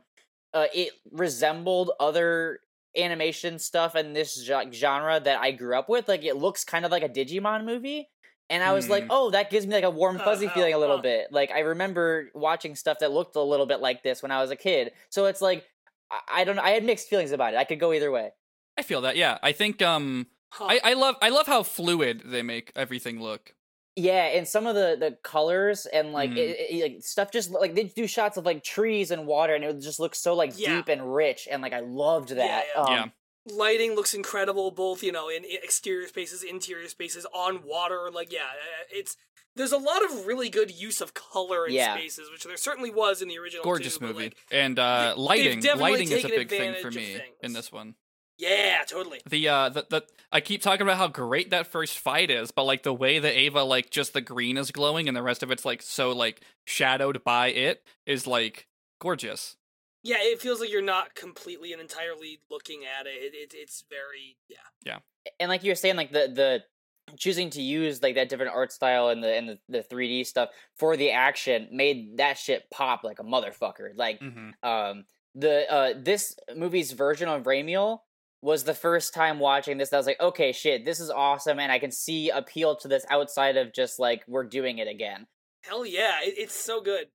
uh, it resembled other animation stuff in this genre that I grew up with. Like it looks kind of like a Digimon movie. And I was like, Hmm. oh, that gives me like a warm fuzzy Uh, feeling a little uh. bit. Like I remember watching stuff that looked a little bit like this when I was a kid. So it's like I, I don't know. I had mixed feelings about it. I could go either way. I feel that. Yeah, I think um, Huh. I, I love I love how fluid they make everything look. Yeah, and some of the the colors and like Mhm. it, it- like stuff just like they do shots of like trees and water and it just looks so like Yeah. deep and rich and like I loved that. yeah. Um, Yeah. Lighting looks incredible both you know in exterior spaces interior spaces on water like yeah uh, it's there's a lot of really good use of color in Yeah. spaces which there certainly was in the original Gorgeous too, movie. like, and uh, lighting lighting is a big thing for me in this one. yeah totally The uh the, the I keep talking about how great that first fight is, but like the way that Eva like just the green is glowing and the rest of it's like so like shadowed by it is like gorgeous. Yeah it feels like you're not completely and entirely looking at it, it, it it's very yeah Yeah. and like you were saying, like the the choosing to use like that different art style and the and the, the 3D stuff for the action made that shit pop like a motherfucker. Like Mm-hmm. um the uh this movie's version of Ramiel was the first time watching this that I was like, okay, shit, this is awesome, and I can see appeal to this outside of just like we're doing it again. hell yeah it, it's so good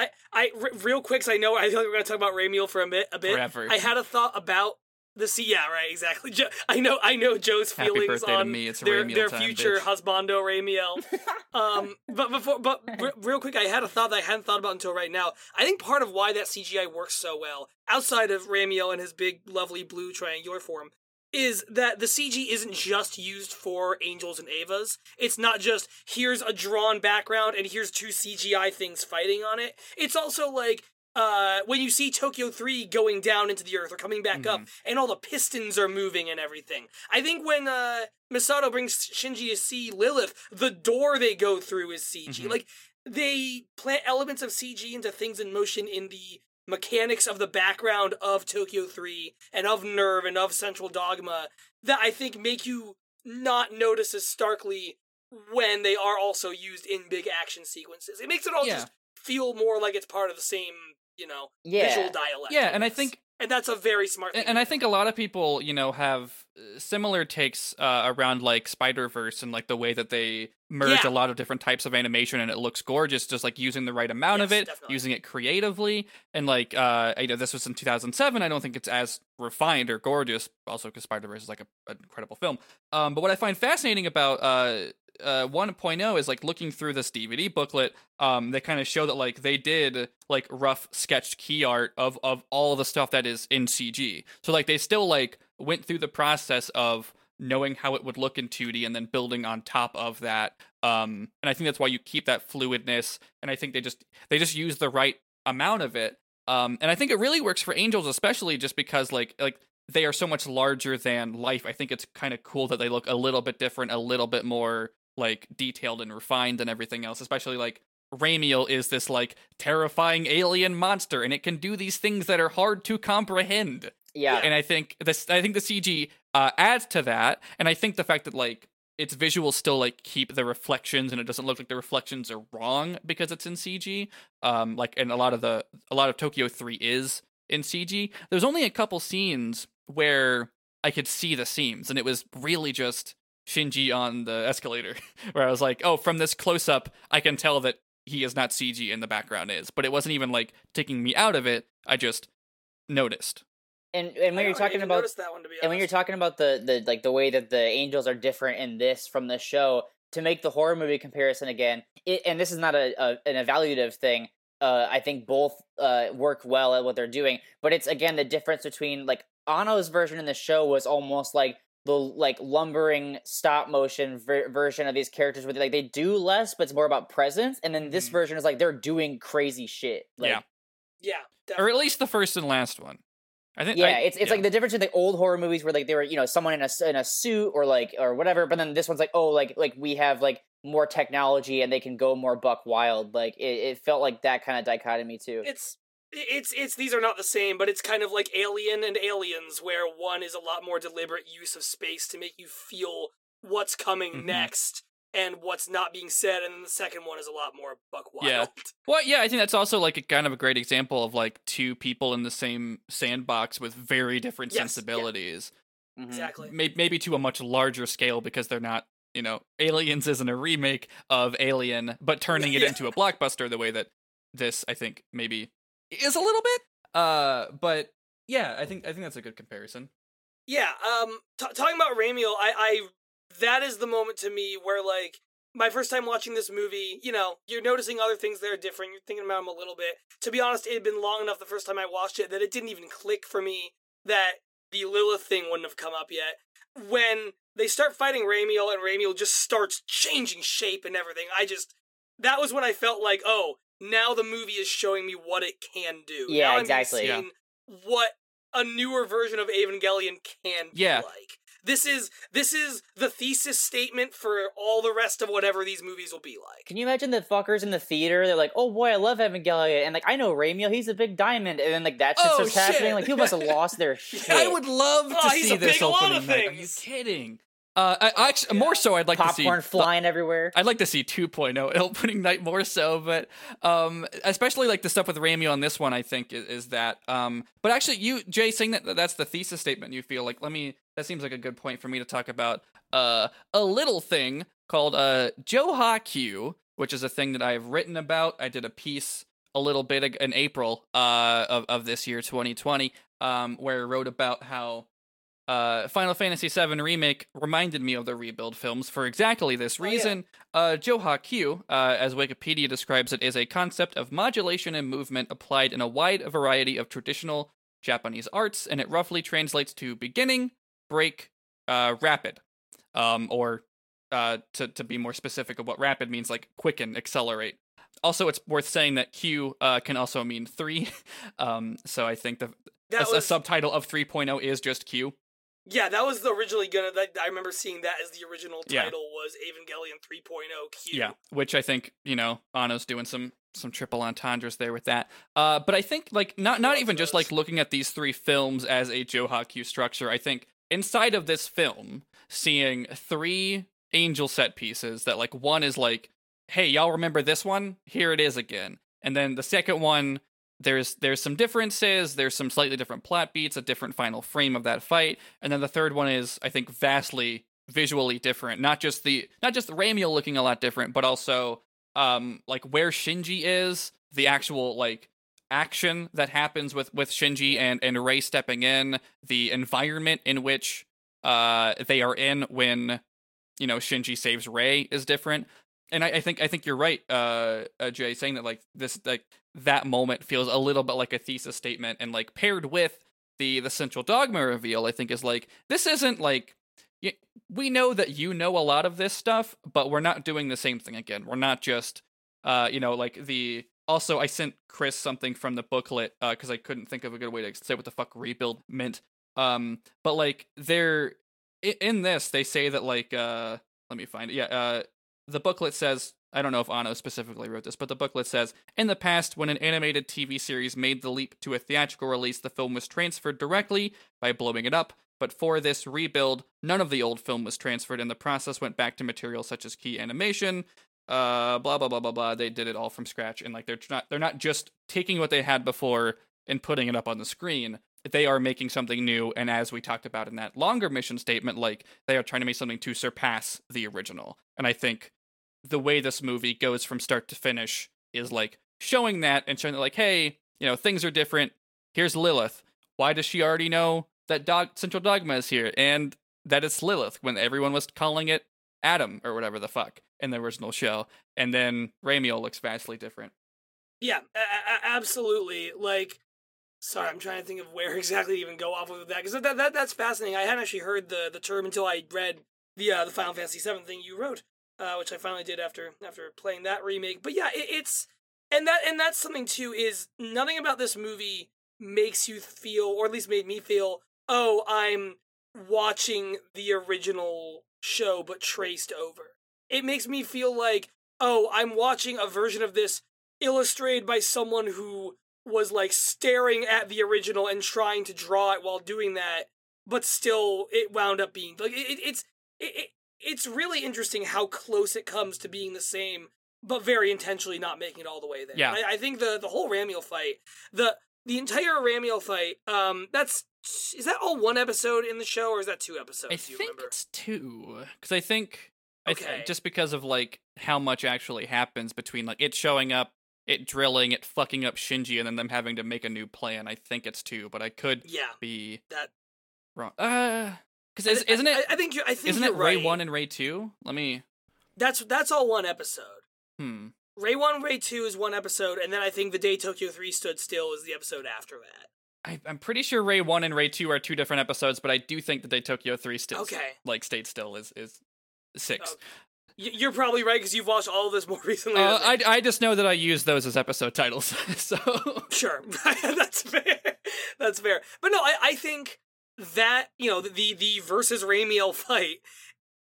I, I, r- real quick, 'cause I know I feel like we're gonna talk about Ramiel for a bit. A bit. Forever. I had a thought about the sea. Yeah, right, exactly. Jo- I know, I know Joe's Happy feelings on me, it's their their time, future bitch. husbando Ramiel. [laughs] um, but before, but r- [laughs] real quick, I had a thought that I hadn't thought about until right now. I think part of why that CGI works so well, outside of Ramiel and his big, lovely blue triangular form, is that the CG isn't just used for angels and Evas. It's not just here's a drawn background and here's two CGI things fighting on it. It's also like uh when you see Tokyo 3 going down into the earth or coming back up and all the pistons are moving and everything. I think when uh Misato brings Shinji to see Lilith, the door they go through is CG. Mhm. Like they plant elements of CG into things in motion in the mechanics of the background of Tokyo 3 and of NERV and of Central Dogma that I think make you not notice as starkly when they are also used in big action sequences. It makes it all Yeah. just feel more like it's part of the same, you know, Yeah. visual dialect. Yeah, and I think and that's a very smart thing. and, and I think a lot of people, you know, have uh, similar takes uh, around like Spider Verse and like the way that they merge Yeah. a lot of different types of animation and it looks gorgeous, just like using the right amount of it, definitely. using it creatively, and like uh, you know, this was in 2007. I don't think it's as refined or gorgeous, also because Spider Verse is like a, an incredible film. Um, but what I find fascinating about uh, uh 1.0 is like looking through this DVD booklet um they kind of show that like they did like rough sketched key art of of all the stuff that is in CG. So like they still like went through the process of knowing how it would look in 2D and then building on top of that. Um and I think that's why you keep that fluidness and I think they just they just use the right amount of it. Um and I think it really works for Angels especially just because like like they are so much larger than life. I think it's kind of cool that they look a little bit different, a little bit more like detailed and refined and everything else, especially like Ramiel is this like terrifying alien monster and it can do these things that are hard to comprehend. Yeah. And I think this I think the CG uh, adds to that and I think the fact that like its visuals still like keep the reflections and it doesn't look like the reflections are wrong because it's in CG. Um like and a lot of the a lot of Tokyo 3 is in CG. There's only a couple scenes where I could see the seams and it was really just Shinji on the escalator [laughs] where I was like, "Oh, from this close up, I can tell that he is not CG and the background is." But it wasn't even like taking me out of it. I just noticed. and and I when you're talking about that one to be and when you're talking about the the like the way that the angels are different in this from the show to make the horror movie comparison again it, and this is not a, a an evaluative thing uh i think both uh work well at what they're doing but it's again the difference between like Anno's version in the show was almost like the like lumbering stop motion ver- version of these characters where they, like they do less but it's more about presence and then this Mhm. version is like they're doing crazy shit like, Yeah. Yeah, or at least the first and last one. I think. yeah I- it's it's yeah. like the difference in the old horror movies where like they were you know someone in a s- in a suit or like or whatever but then this one's like oh like like we have like more technology and they can go more buck wild like it, it felt like that kind of dichotomy too it's it's it's these are not the same, but it's kind of like Alien and Aliens, where one is a lot more deliberate use of space to make you feel what's coming Mhm. next and what's not being said, and then the second one is a lot more buck wild. Yeah. [laughs] Well, yeah, I think that's also like a kind of a great example of like two people in the same sandbox with very different Yes, yeah. sensibilities. Mhm. exactly. May- maybe to a much larger scale because they're not, you know, Aliens isn't a remake of Alien, but turning it Yeah. into a blockbuster the way that this, I think, maybe is a little bit. Uh, but yeah, I think I think that's a good comparison. Yeah, um, t- talking about Ramiel, I, I, that is the moment to me where like my first time watching this movie, you know, you're noticing other things that are different. You're thinking about them a little bit. To be honest, it had been long enough the first time I watched it that it didn't even click for me that the Lilith thing wouldn't have come up yet. When they start fighting Ramiel and Ramiel just starts changing shape and everything, I just that was when I felt like, oh, now the movie is showing me what it can do. Yeah, now I'm exactly. Yeah. what a newer version of Evangelion can be Yeah. like. This is this is the thesis statement for all the rest of whatever these movies will be like. Can you imagine the fuckers in the theater? They're like, "Oh boy, I love Evangelion," and like, "I know Ramiel, he's a big diamond," and then like that shit Oh, starts happening. Like people must have lost their [laughs] shit. I would love to Oh, he's see a this big a lot opening of night. Are you kidding? Uh, I, I actually, more so, I'd like to see popcorn flying everywhere. I'd like to see 2.0 [laughs] opening night more so, but um, especially like the stuff with Rami on this one, I think is, is that. Um, but actually, you Jay saying that that's the thesis statement. You feel like let me. That seems like a good point for me to talk about uh, a little thing called uh, Joe Q, which is a thing that I've written about. I did a piece a little bit in April uh, of of this year, 2020, um, where I wrote about how uh, Final Fantasy VII Remake reminded me of the rebuild films for exactly this Oh, yeah. reason. Uh, Joha Q, uh, as Wikipedia describes it, is a concept of modulation and movement applied in a wide variety of traditional Japanese arts, and it roughly translates to beginning, break, uh, rapid, um, or uh, to to be more specific of what rapid means, like quicken, accelerate. Also, it's worth saying that Q uh, can also mean three. [laughs] um, so I think the a, That a was subtitle of 3.0 is just Q. yeah, that was the originally gonna. That, I remember seeing that as the original Yeah. title was Evangelion 3.0 Q. Yeah, which I think you know Anno's doing some some triple entendres there with that. Uh, but I think like not not even just like looking at these three films as a q structure. I think inside of this film, seeing three angel set pieces that like one is like, hey, y'all remember this one? Here it is again, and then the second one. There's there's some differences. There's some slightly different plot beats, a different final frame of that fight, and then the third one is I think vastly visually different. Not just the not just the Ramiel looking a lot different, but also um like where Shinji is, the actual like action that happens with with Shinji and and Rei stepping in, the environment in which uh they are in when you know Shinji saves Rei is different. And I, I think I think you're right, uh, uh, Jay, saying that like this like that moment feels a little bit like a thesis statement, and like paired with the the central dogma reveal, I think is like this isn't like we know that you know a lot of this stuff, but we're not doing the same thing again. We're not just, uh, you know, like the. Also, I sent Chris something from the booklet because I couldn't think of a good way to say what the fuck rebuild meant. Um, but like they're in this, they say that like, uh, let me find it. Yeah, uh, the booklet says. I don't know if Anno specifically wrote this, but the booklet says In the past, when an animated TV series made the leap to a theatrical release, the film was transferred directly by blowing it up, but for this rebuild, none of the old film was transferred, and the process went back to materials such as key animation, uh, blah blah blah blah blah. They did it all from scratch, and like they're not they're not just taking what they had before and putting it up on the screen. They are making something new, and as we talked about in that longer mission statement, like they are trying to make something to surpass the original. And I think the way this movie goes from start to finish is like showing that and showing that like, hey, you know, things are different. Here's Lilith. Why does she already know that dog central dogma is here and that it's Lilith when everyone was calling it Adam or whatever the fuck in the original show? And then Ramiel looks vastly different. Yeah, a- a- absolutely. Like Sorry, I'm trying to think of where [laughs] exactly to even go off of that because that, that that's fascinating. I hadn't actually heard the the term until I read the uh, the Final Fantasy VII thing you wrote, uh, which I finally did after after playing that remake. But yeah, it, it's and that and that's something too is nothing about this movie makes you feel, or at least made me feel, oh, I'm watching the original show but traced over. It makes me feel like, oh, I'm watching a version of this illustrated by someone who was like staring at the original and trying to draw it while doing that, but still it wound up being like it, it's it, it, it's really interesting how close it comes to being the same, but very intentionally not making it all the way there. Yeah. I, I think the the whole Ramiel fight, the the entire Ramiel fight, um, that's is that all one episode in the show or is that two episodes? I think remember? it's two because I think I th- Okay. just because of like how much actually happens between like it showing up, it drilling, it fucking up Shinji, and then them having to make a new plan. I think it's two, but I could Yeah, be that wrong. Uh, because is, isn't it I, I think you. I think isn't it Rei right. one and Rei two? Let me. That's that's all one episode. Hmm. Rei one, Rei two is one episode, and then I think the day Tokyo three stood still is the episode after that. I, I'm pretty sure Rei one and Rei two are two different episodes, but I do think that Day Tokyo three still Okay. like stayed still is is six. Okay. Y- You're probably right because you've watched all of this more [laughs] recently. Uh. I I just know that I use those as episode titles, [laughs] so Sure, [laughs] that's fair. That's fair. But no, I, I think that you know the the versus Ramiel fight,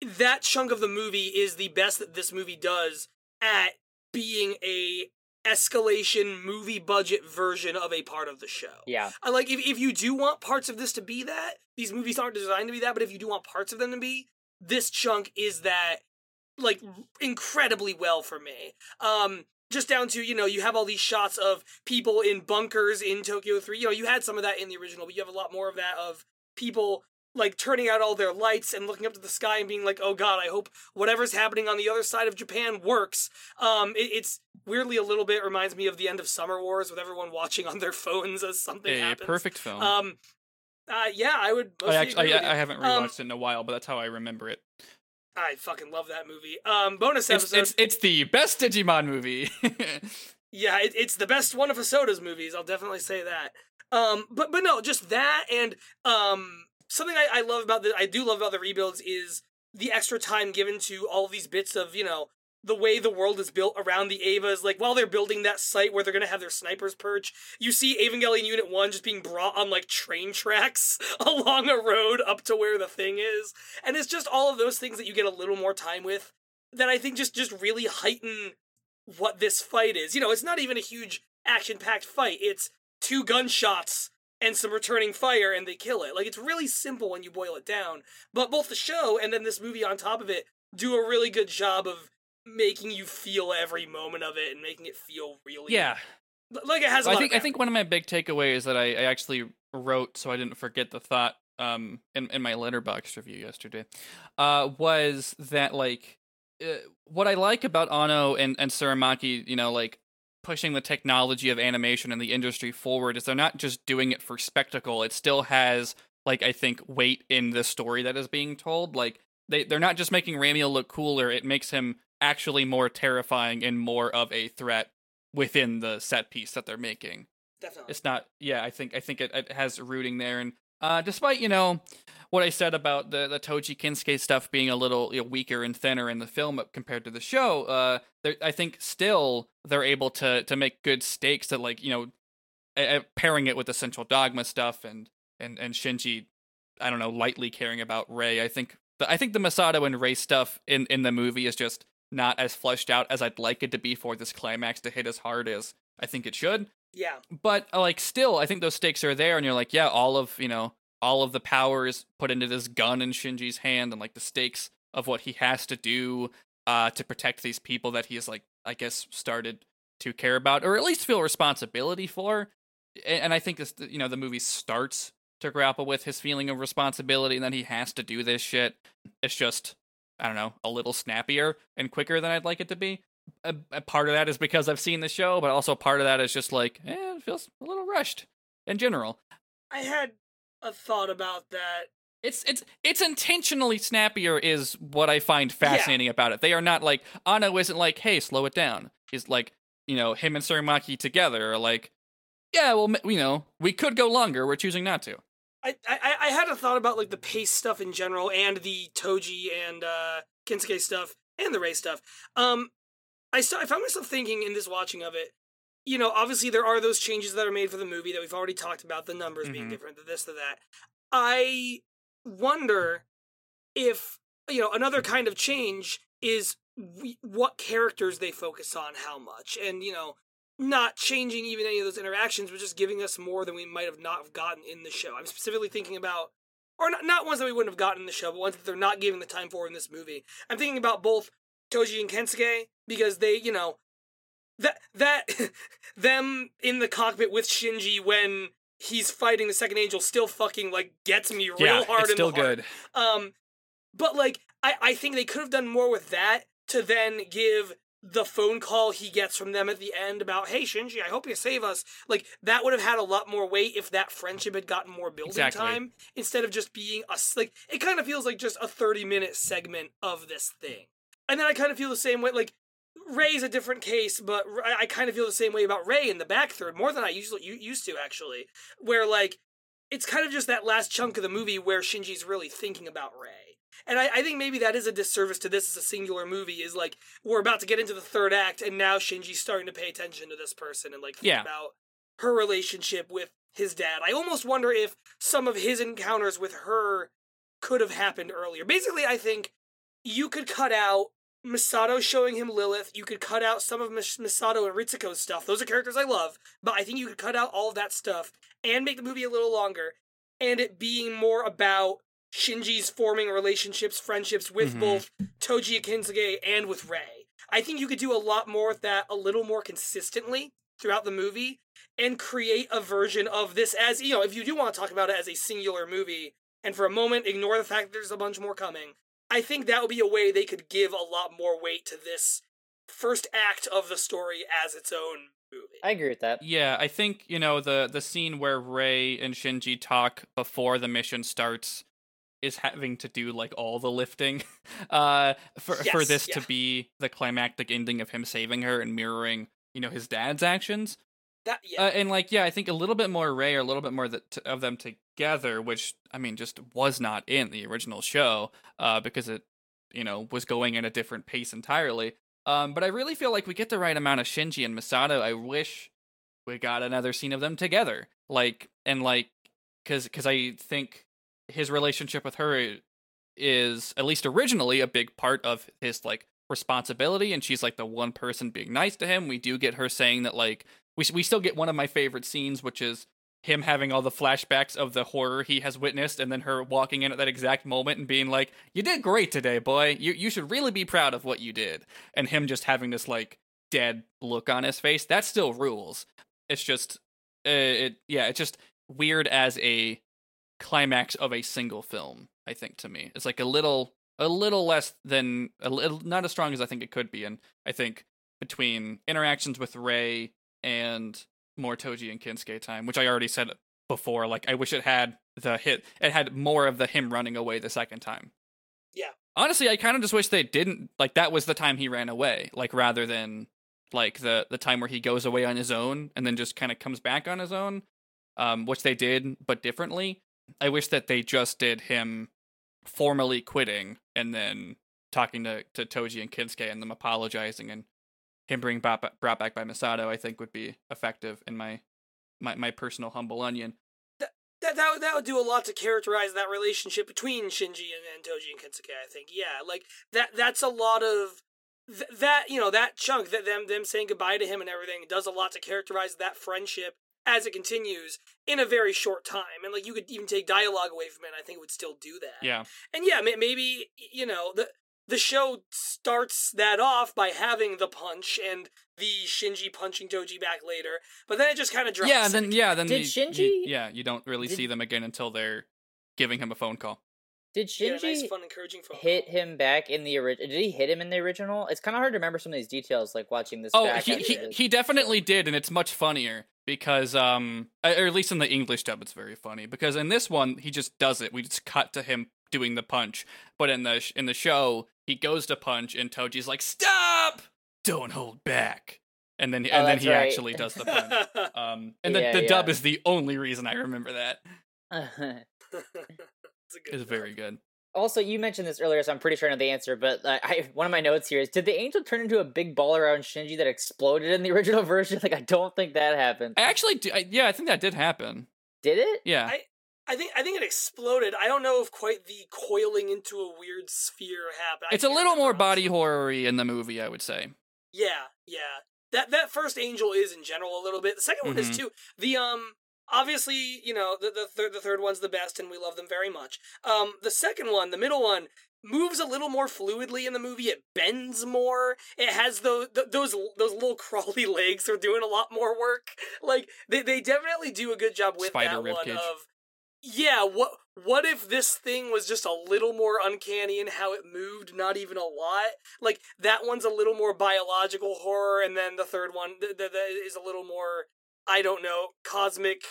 that chunk of the movie is the best that this movie does at being a escalation movie budget version of a part of the show. Yeah. I like if if you do want parts of this to be that, these movies aren't designed to be that, but if you do want parts of them to be, this chunk is that like incredibly well for me. Um just down to, you know, you have all these shots of people in bunkers in Tokyo 3. You know, you had some of that in the original, but you have a lot more of that of people like turning out all their lights and looking up to the sky and being like, "Oh God, I hope whatever's happening on the other side of Japan works." Um, it, it's weirdly a little bit reminds me of the end of Summer Wars with everyone watching on their [laughs] phones as something a happens. perfect film. Um, uh, yeah, I would. I actually I. I haven't Um, rewatched it in a while, but that's how I remember it. I fucking love that movie. Um, bonus It's, episode. it's it's the best Digimon movie. [laughs] Yeah, it, it's the best one of Hosoda's movies. I'll definitely say that. Um, but but no, just that and um, something I, I love about the I do love about the rebuilds is the extra time given to all these bits of you know the way the world is built around the Evas. Like while they're building that site where they're gonna have their snipers perch, you see Evangelion Unit One just being brought on like train tracks [laughs] along a road up to where the thing is, and it's just all of those things that you get a little more time with that I think just just really heighten what this fight is. You know, it's not even a huge action packed fight. It's two gunshots and some returning fire and they kill it. Like it's really simple when you boil it down. But both the show and then this movie on top of it do a really good job of making you feel every moment of it and making it feel really yeah, like it has a I lot think of I think one of my big takeaways that I, I actually wrote so I didn't forget the thought um in, in my letterboxd review yesterday uh was that like uh, what I like about Anno and and Tsurumaki you know like pushing the technology of animation and the industry forward is they're not just doing it for spectacle. It still has like I think weight in the story that is being told. Like they they're not just making Ramiel look cooler. It makes him actually more terrifying and more of a threat within the set piece that they're making. Definitely. it's not yeah i think i think it, it has rooting there. And uh despite you know what i said about the the toji kensuke stuff being a little you know, weaker and thinner in the film compared to the show uh i think still they're able to to make good stakes that like you know pairing it with the central dogma stuff and and and shinji i don't know lightly caring about rei i think the, i think the misato and rei stuff in in the movie is just not as fleshed out as i'd like it to be for this climax to hit as hard as i think it should. Yeah. but uh, like still i think those stakes are there and you're like yeah all of you know all of the power is put into this gun in shinji's hand and like the stakes of what he has to do uh to protect these people that he has like i guess started to care about or at least feel responsibility for. And i think this you know the movie starts to grapple with his feeling of responsibility and then he has to do this shit. It's just i don't know a little snappier and quicker than i'd like it to be a, a part of that is because I've seen the show, but also part of that is just like, eh, it feels a little rushed in general. I had a thought about that. It's it's it's intentionally snappier is what I find fascinating about it. They are not like Anno isn't like, hey, slow it down. He's like, you know, him and Tsurumaki together are like, yeah, well, you know, we could go longer. We're choosing not to. I, I I had a thought about like the pace stuff in general and the Toji and uh Kensuke stuff and the Rei stuff. Um I st- I found myself thinking in this watching of it, you know, obviously there are those changes that are made for the movie that we've already talked about, the numbers being Mhm. different, the this, the that. I wonder if you know another kind of change is we, what characters they focus on how much and you know not changing even any of those interactions but just giving us more than we might have not have gotten in the show. I'm specifically thinking about or not, not ones that we wouldn't have gotten in the show but ones that they're not giving the time for in this movie. I'm thinking about both toji and kensuke because they you know that that [laughs] them in the cockpit with shinji when he's fighting the second angel still fucking like gets me real yeah, hard it's in still good. Um, but like I, I think they could have done more with that to then give the phone call he gets from them at the end about, hey Shinji, I hope you save us. Like that would have had a lot more weight if that friendship had gotten more building Exactly. time instead of just being a like it kind of feels like just a 30 minute segment of this thing. And then I kind of feel the same way like Rei's a different case, but I kind of feel the same way about Rei in the back third more than I usually used to actually, where like it's kind of just that last chunk of the movie where Shinji's really thinking about Rei. And I, I think maybe that is a disservice to this as a singular movie, is like we're about to get into the third act and now Shinji's starting to pay attention to this person and like think Yeah. about her relationship with his dad. I almost wonder if some of his encounters with her could have happened earlier. Basically, I think you could cut out Misato showing him Lilith. You could cut out some of Mis- Misato and Ritsuko's stuff. Those are characters I love, but I think you could cut out all of that stuff and make the movie a little longer and it being more about Shinji's forming relationships, friendships with Mhm. both Toji Akinsuke and with Rei. I think you could do a lot more with that a little more consistently throughout the movie and create a version of this as, you know, if you do want to talk about it as a singular movie and for a moment ignore the fact that there's a bunch more coming, I think that would be a way they could give a lot more weight to this first act of the story as its own movie. I agree with that. Yeah, I think you know the the scene where Rei and Shinji talk before the mission starts is having to do like all the lifting [laughs] uh for for this yeah. to be the climactic ending of him saving her and mirroring you know his dad's actions that yeah. uh, and like yeah i think a little bit more rei or a little bit more that of them together which i mean just was not in the original show uh because it you know was going at a different pace entirely um but i really feel like we get the right amount of shinji and misato i wish we got another scene of them together like and like because because i think his relationship with her is at least originally a big part of his like responsibility and she's like the one person being nice to him. We do get her saying that like we we still get one of my favorite scenes which is him having all the flashbacks of the horror he has witnessed and then her walking in at that exact moment and being like you did great today boy. You you should really be proud of what you did. And him just having this like dead look on his face that still rules. It's just uh, it yeah it's just weird as a climax of a single film i think to me. It's like a little a little less than a little not as strong as i think it could be. And i think between interactions with rei and more toji and kensuke time which i already said before like i wish it had the hit it had more of the him running away the second time. Yeah. honestly i kind of just wish they didn't like that was the time he ran away like rather than like the the time where he goes away on his own and then just kind of comes back on his own um which they did but differently i wish that they just did him formally quitting and then talking to, to toji and kensuke and them apologizing and him being brought, brought back by misato i think would be effective in my my, my personal humble onion that, that would, that would do a lot to characterize that relationship between Shinji and, and Toji and Kensuke. I think, yeah, like that. That's a lot of th- that. You know, that chunk that them them saying goodbye to him and everything does a lot to characterize that friendship as it continues in a very short time. And like you could even take dialogue away from it, and I think it would still do that. yeah And yeah, maybe you know the the show starts that off by having the punch and the Shinji punching Toji back later, but then it just kind of drops. yeah then yeah then Did you- Shinji- you- yeah you don't really did- see them again until they're giving him a phone call Did Yeah, Shinji nice, fun, encouraging phone hit call. him back in the original? Did he hit him in the original? It's kind of hard to remember some of these details, like watching this. Oh, back he, he, he definitely did, and it's much funnier because, um, or at least in the English dub, it's very funny because in this one he just does it. We just cut to him doing the punch, but in the sh- in the show he goes to punch, and Toji's like, "Stop! Don't hold back!" And then Oh, and then he right. actually does the punch. [laughs] Um, and the, Yeah, the dub yeah. is the only reason I remember that. it's [laughs] It's very good. Also, you mentioned this earlier, so I'm pretty sure I know the answer. But uh, I, one of my notes here is: Did the angel turn into a big ball around Shinji that exploded in the [laughs] original version? Like, I don't think that happened. I actually, do, I, yeah, I think that did happen. Did it? Yeah, I- I think I think it exploded. I don't know if quite the coiling into a weird sphere happened. It's a little more body honestly. horror in the movie, I would say. Yeah, yeah. That that first angel is in general a little bit. The 2nd one is Mhm. too. The um obviously you know the the third the third one's the best and we love them very much. Um the second one, the middle one moves a little more fluidly in the movie. It bends more. It has those those those little [laughs] crawly legs are doing a lot more work. Like they they definitely do a good job with Spider that one ribcage. of yeah, what what if this thing was just a little more uncanny in how it moved, not even a lot? Like that one's a little more biological horror, and then the third one th- th- th- is a little more, I don't know, cosmic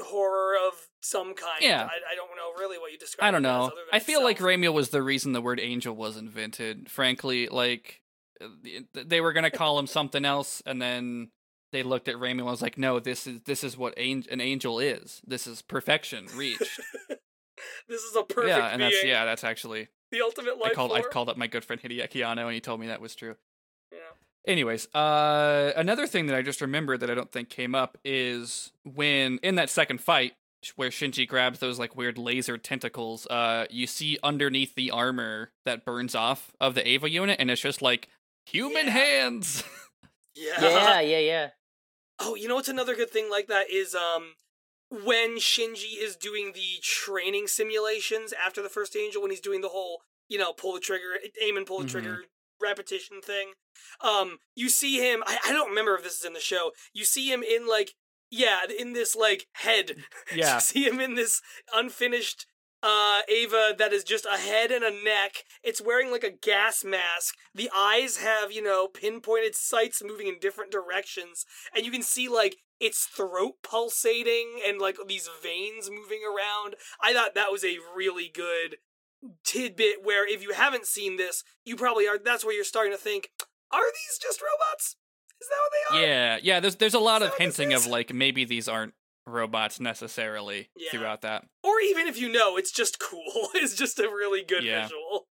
horror of some kind. Yeah. I, I don't know really what you describe. I don't know. I feel like itself. Ramiel was the reason the word angel was invented. Frankly, like uh, they were gonna call him something else, and then they looked at Ramiel and was like, "No, this is this is what an, an angel is. This is perfection reached." [laughs] this is a perfect yeah, and that's yeah, that's actually the ultimate life I called I called up my good friend Hideaki Anno, and he told me that was true. Yeah. Anyways, uh, another thing that I just remembered that I don't think came up is when in that second fight where Shinji grabs those like weird laser tentacles, uh, you see underneath the armor that burns off of the Eva unit, and it's just like human Yeah. hands. Yeah. Yeah, [laughs] yeah, yeah. Oh, you know what's another good thing like that is um when Shinji is doing the training simulations after the first angel when he's doing the whole, you know, pull the trigger, aim and pull the Mhm. trigger repetition thing. Um you see him I, I don't remember if this is in the show. You see him in like yeah, in this like head. [laughs] Yeah. you see him in this unfinished uh Eva that is just a head and a neck. It's wearing like a gas mask. The eyes have, you know, pinpointed sights moving in different directions. And you can see like its throat pulsating and like these veins moving around. I thought that was a really good tidbit where if you haven't seen this, you probably are that's where you're starting to think, are these just robots? Is that what they are? yeah, yeah. There's there's a lot of that what this hinting of like maybe these aren't robots necessarily Yeah. throughout that. Or even if you know, it's just cool. [laughs] It's just a really good Yeah. visual.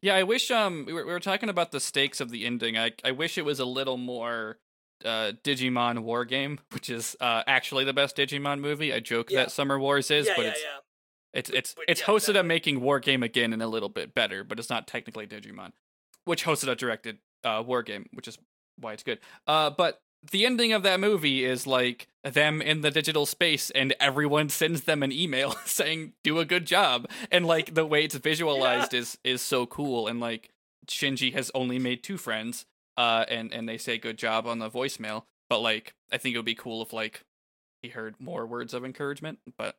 Yeah, I wish um we were, we were talking about the stakes of the ending. I I wish it was a little more uh Digimon War Game, [laughs] which is uh actually the best Digimon movie. I joke Yeah. that Summer Wars is, yeah, but yeah, it's yeah. it's it's But it's yeah, Hosoda making War Game again and a little bit better, but it's not technically Digimon, which Hosoda directed uh War Game, which is why it's good. Uh but the ending of that movie is like them in the digital space and everyone sends them an email [laughs] saying do a good job. And like the way it's visualized is is so cool. And like Shinji has only made two friends uh and and they say good job on the voicemail. But like I think it would be cool if like he heard more words of encouragement but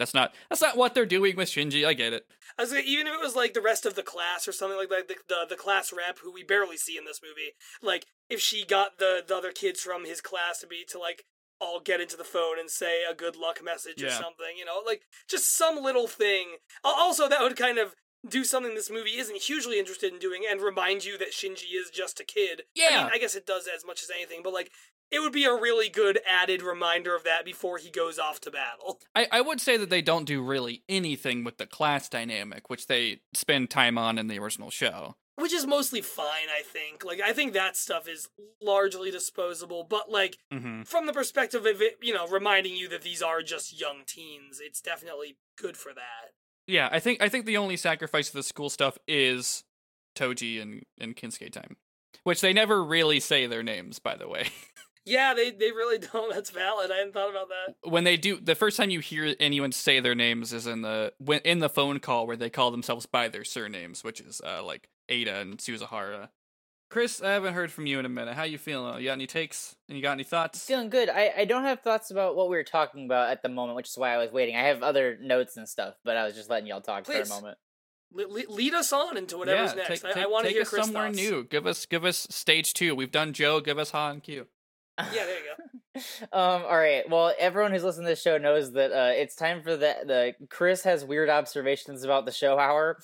that's not that's not what they're doing with Shinji. I get it. I was gonna, even if it was like the rest of the class or something like that, the, the the class rep who we barely see in this movie, like if she got the the other kids from his class to be to like all get into the phone and say a good luck message or something, you know, like just some little thing. Also, that would kind of do something this movie isn't hugely interested in doing and remind you that Shinji is just a kid. I Yeah. mean, I guess it does as much as anything, but like it would be a really good added reminder of that before he goes off to battle. I, I would say that they don't do really anything with the class dynamic, which they spend time on in the original show. which is mostly fine i think like i think that stuff is largely disposable but like Mm-hmm. from the perspective of it you know reminding you that these are just young teens it's definitely good for that Yeah, I think I think the only sacrifice of the school stuff is Toji and and Kensuke time, which they never really say their names, by the way. [laughs] yeah they, they really don't that's valid i hadn't thought about that when they do, the first time you hear anyone say their names is in the when in the phone call where they call themselves by their surnames, which is uh, like Aida and Suzuhara. Chris, I haven't heard from you in a minute. How you feeling? You got any takes? And you got any thoughts? Feeling good. I, I don't have thoughts about what we were talking about at the moment, which is why I was waiting. I have other notes and stuff, but I was just letting y'all talk Please. for a moment. Le- le- lead us on into whatever's yeah, next Take, i, I want to hear us Chris somewhere thoughts. new. Give us give us stage two. We've done Joe. Give us Han Q. yeah there you go [laughs] um, all right. Well, everyone who's listening to this show knows that uh, it's time for the the Chris has weird observations about the show hour.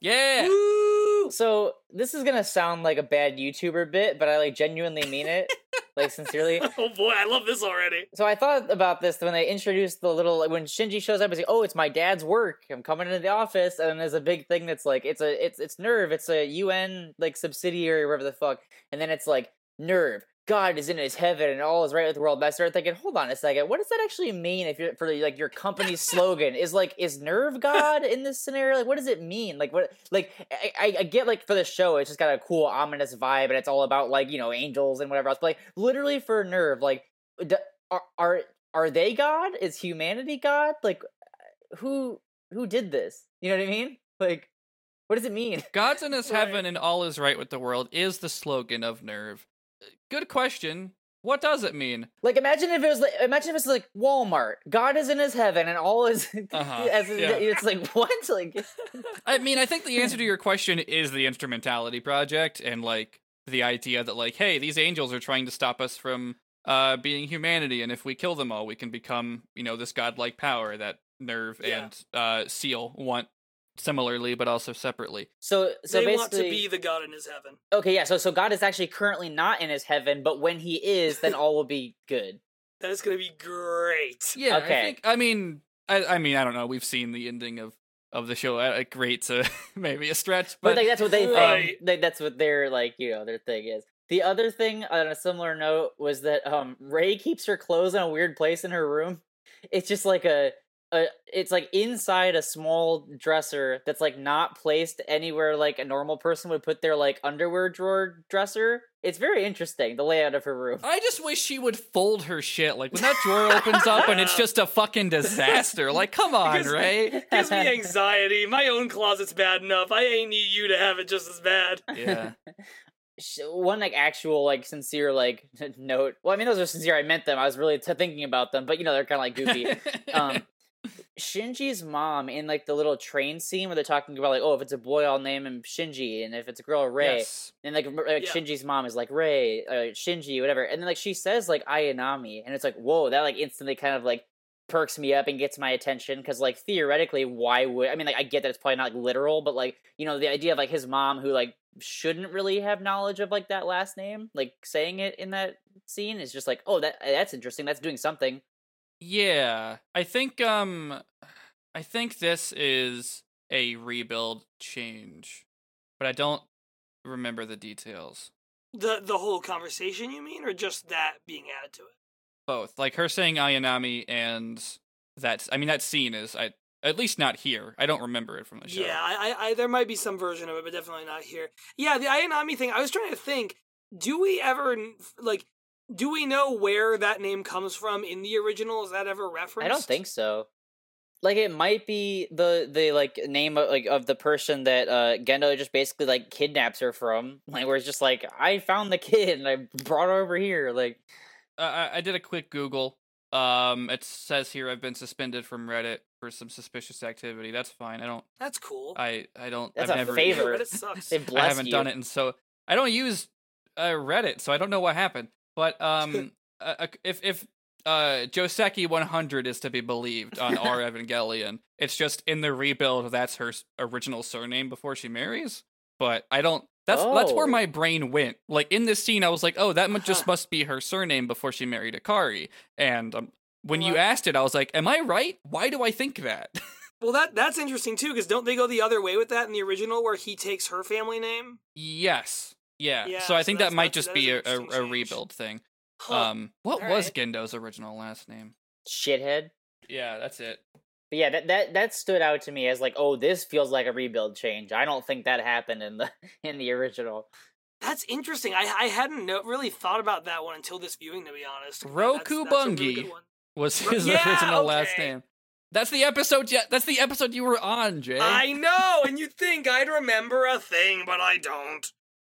Yeah. Woo! So this is gonna sound like a bad YouTuber bit, but I like genuinely mean it, like sincerely. [laughs] Oh boy, I love this already. So I thought about this when they introduced the little like, when Shinji shows up. It's like, oh, it's my dad's work. I'm coming into the office, and there's a big thing that's like, it's a it's it's NERV. It's a UN like subsidiary, wherever the fuck. And then it's like NERV. God is in his heaven and all is right with the world. But I started thinking, hold on a second, what does that actually mean if you're for like your company's [laughs] slogan is like is NERV God in this scenario? Like, what does it mean? Like, what like I, I, get like for the show, it's just got a cool ominous vibe, and it's all about like you know angels and whatever else. But like literally for NERV, like d- are are are they God? Is humanity God? Like who who did this? You know what I mean? Like what does it mean? God's in his [laughs] heaven and all is right with the world is the slogan of NERV. Good question. What does it mean? Like imagine if it was like imagine if it's like Walmart. God is in his heaven and all is [laughs] Uh-huh, as yeah. it's like [laughs] what? Like [laughs] I mean, I think the answer to your question is the Instrumentality Project and like the idea that like, hey, these angels are trying to stop us from uh being humanity, and if we kill them all, we can become, you know, this godlike power that NERV Yeah. and uh SEELE want similarly, but also separately. so so they basically want to be the god in his heaven. Okay, yeah, so so God is actually currently not in his heaven, but when he is, then all will be good. [laughs] That is gonna be great. Yeah, I Okay. think. I mean, I, I mean, I don't know. We've seen the ending of of the show. Uh, great, [laughs] maybe a stretch, But, but like that's what they Right. think. Like, that's what their like you know their thing is. The other thing on a similar note was that um Rei keeps her clothes in a weird place in her room. It's just like a a it's like inside a small dresser that's like not placed anywhere like a normal person would put their like underwear drawer dresser. It's very interesting the layout of her room. I just wish she would fold her shit. Like when that drawer [laughs] opens up and it's just a fucking disaster. Like, come on, right? [laughs] Gives me anxiety. My own closet's bad enough. I ain't need you to have it just as bad. Yeah. [laughs] one like actual like sincere like note. Well, I mean those are sincere. I meant them. I was really t- thinking about them, but you know they're kind of like goofy. um, Shinji's mom in like the little train scene where they're talking about like, oh, if it's a boy, I'll name him Shinji, and if it's a girl, Rei. Yes. And like, like Yeah. Shinji's mom is like Rei, uh, Shinji, whatever. And then like she says like Ayanami, and it's like whoa, that like instantly kind of like perks me up and gets my attention because like theoretically, why would I mean like I get that it's probably not like, literal, but like you know the idea of like his mom who like shouldn't really have knowledge of like that last name, like saying it in that scene is just like oh that that's interesting. That's doing something. Yeah. I think um I think this is a rebuild change. But I don't remember the details. The the whole conversation, you mean, or just that being added to it? Both. Like her saying Ayanami and that I mean that scene is I at least not here. I don't remember it from the show. Yeah, I, I, I, there might be some version of it, but definitely not here. Yeah, the Ayanami thing. I was trying to think. Do we ever like? Do we know where that name comes from in the original? Is that ever referenced? I don't think so. Like it might be the the like name of like of the person that uh Gendo just basically like kidnaps her from. [laughs] Like where it's just like I found the kid and I brought her over here. Like Uh, I, I did a quick Google. Um, it says here I've been suspended from Reddit for some suspicious activity. That's fine. I don't. That's cool. I I don't. That's I've a never, favor. [laughs] Reddit sucks. I haven't you. done it, and so I don't use uh, Reddit, so I don't know what happened. But [laughs] um, uh, uh, if if uh Joseki 100 is to be believed on R [laughs] Evangelion, it's just in the rebuild that's her original surname before she marries. But I don't. That's that's where Oh. my brain went. Like in this scene, I was like, oh, that mu- just [laughs] must be her surname before she married Ikari. And um, when you asked it, I was like, am I right? Why do I think that? Well, that that's interesting too, because don't they go the other way with that in the original, where he takes her family name? yes. Yeah. Yeah, so I think that's- that might just that is be a, a, a rebuild thing. Huh. Um, what was Alright. Gendo's original last name? Shithead. Yeah, that's it. But yeah, that, that that stood out to me as like, oh, this feels like a rebuild change. I don't think that happened in the [laughs] in the original. That's interesting. I I hadn't no, really thought about that one until this viewing, to be honest. Roku that's, that's really Bungie. good. Was Ro- his [laughs] Yeah, original last name? That's the episode. Yeah, that's the episode you were on, Jay. I know, and you'd think I'd remember a thing, but I don't.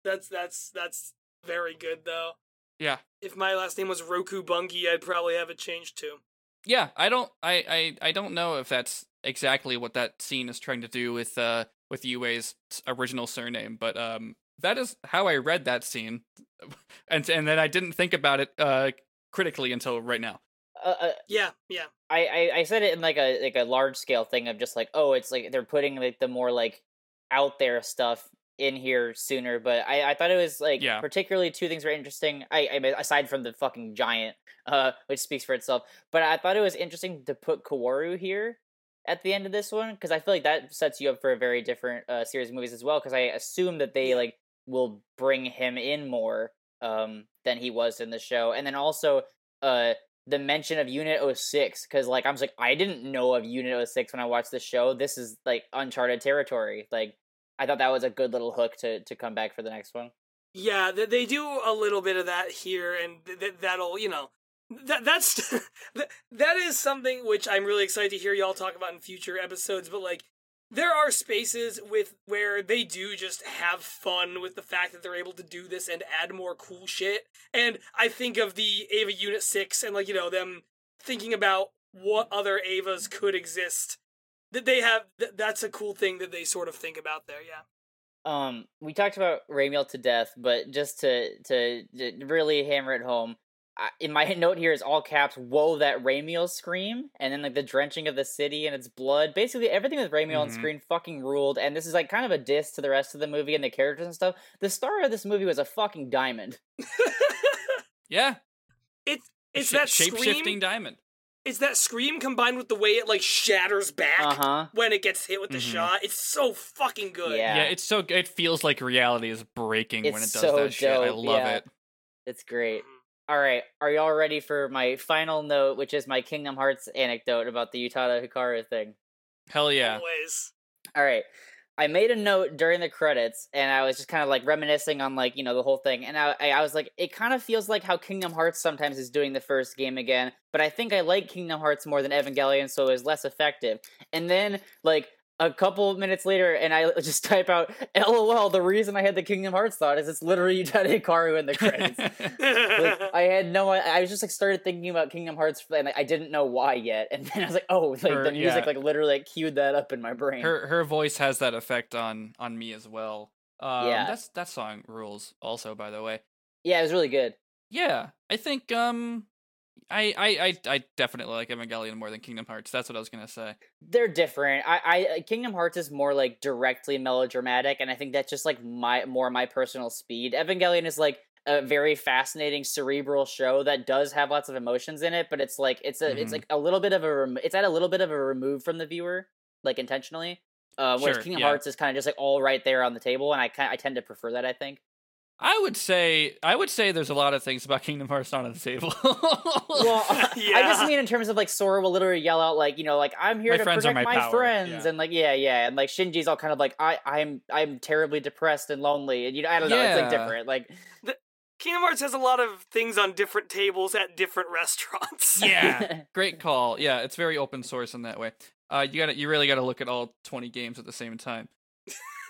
That's that's that's very good though. Yeah. If my last name was Rokubungi, I'd probably have it changed too. Yeah, I don't. I, I I don't know if that's exactly what that scene is trying to do with uh with Yui's original surname, but um that is how I read that scene, [laughs] and and then I didn't think about it uh critically until right now. Uh, uh, Yeah, yeah. I, I I said it in like a like a large scale thing of just like, oh, it's like they're putting like the more like out there stuff in here sooner, but I, I thought it was like Yeah. particularly two things were interesting. I, I mean, aside from the fucking giant, uh, which speaks for itself, but I thought it was interesting to put Kaworu here at the end of this one because I feel like that sets you up for a very different uh, series of movies as well. Because I assume that they like will bring him in more um than he was in the show, and then also uh the mention of Unit 06 because like I was like I didn't know of Unit 06 when I watched the show. This is like uncharted territory. Like I thought that was a good little hook to to come back for the next one. Yeah, th- they do a little bit of that here, and th- th- that'll, you know, that that's [laughs] that, that is something which I'm really excited to hear y'all talk about in future episodes. But like, there are spaces with where they do just have fun with the fact that they're able to do this and add more cool shit. And I think of the Eva Unit Six and like you know them thinking about what other Evas could exist. That they have, th- that's a cool thing that they sort of think about there. Yeah. Um, we talked about Ramiel to death, but just to to, to really hammer it home, I, in my [laughs] note here is all caps. Whoa, that Ramiel scream, and then like the drenching of the city and its blood. Basically, everything with Ramiel on Mhm. screen fucking ruled. And this is like kind of a diss to the rest of the movie and the characters and stuff. The star of this movie was a fucking diamond. [laughs] Yeah, it's it's sh- that shape scream. diamond. It's that scream combined with the way it like shatters back Uh huh. when it gets hit with the Mhm. shot. It's so fucking good. Yeah. Yeah, it's so g- it feels like reality is breaking when it does so that shit. I love yeah. it. It's great. All right, are y'all ready for my final note, which is my Kingdom Hearts anecdote about the Utada Hikaru thing? Hell yeah. Always. All right. I made a note during the credits, and I was just kind of like reminiscing on like you know the whole thing, and I I was like, it kind of feels like how Kingdom Hearts sometimes is doing the first game again, but I think I like Kingdom Hearts more than Evangelion, so it was less effective. And then like a couple minutes later, and I [laughs] just type out, "LOL." The reason I had the Kingdom Hearts thought is it's literally [laughs] Utada Hikaru in the credits. like [laughs] I had no, I was just like started thinking about Kingdom Hearts, and like, I didn't know why yet, and then I was like, oh, like Her- the music yeah. like literally like queued that up in my brain. her her voice has that effect on on me as well. Um, Yeah. that's that song rules. Also, by the way, yeah, it was really good. yeah, I think um, I I I, I definitely like Evangelion more than Kingdom Hearts. That's what I was gonna say. they're different. I, I Kingdom Hearts is more like directly melodramatic, and I think that's just like my more my personal speed. Evangelion is like a very fascinating cerebral show that does have lots of emotions in it, but it's like it's a it's Mhm. like a little bit of a rem- it's at a little bit of a remove from the viewer, like intentionally. Uh, whereas Sure, Kingdom yeah. Hearts is kind of just like all right there on the table, and I kind I tend to prefer that. I think. I would say I would say there's a lot of things about Kingdom Hearts not on the table. Well, [laughs] I just mean in terms of like Sora will literally yell out like you know like I'm here My to friends are protect my my, friends yeah. and like yeah yeah and like Shinji's all kind of like I I'm I'm terribly depressed and lonely and you know I don't know it's like different like Kingdom Hearts has a lot of things on different tables at different restaurants. yeah, [laughs] great call. Yeah, it's very open source in that way. Uh, you got to you really got to look at all 20 games at the same time.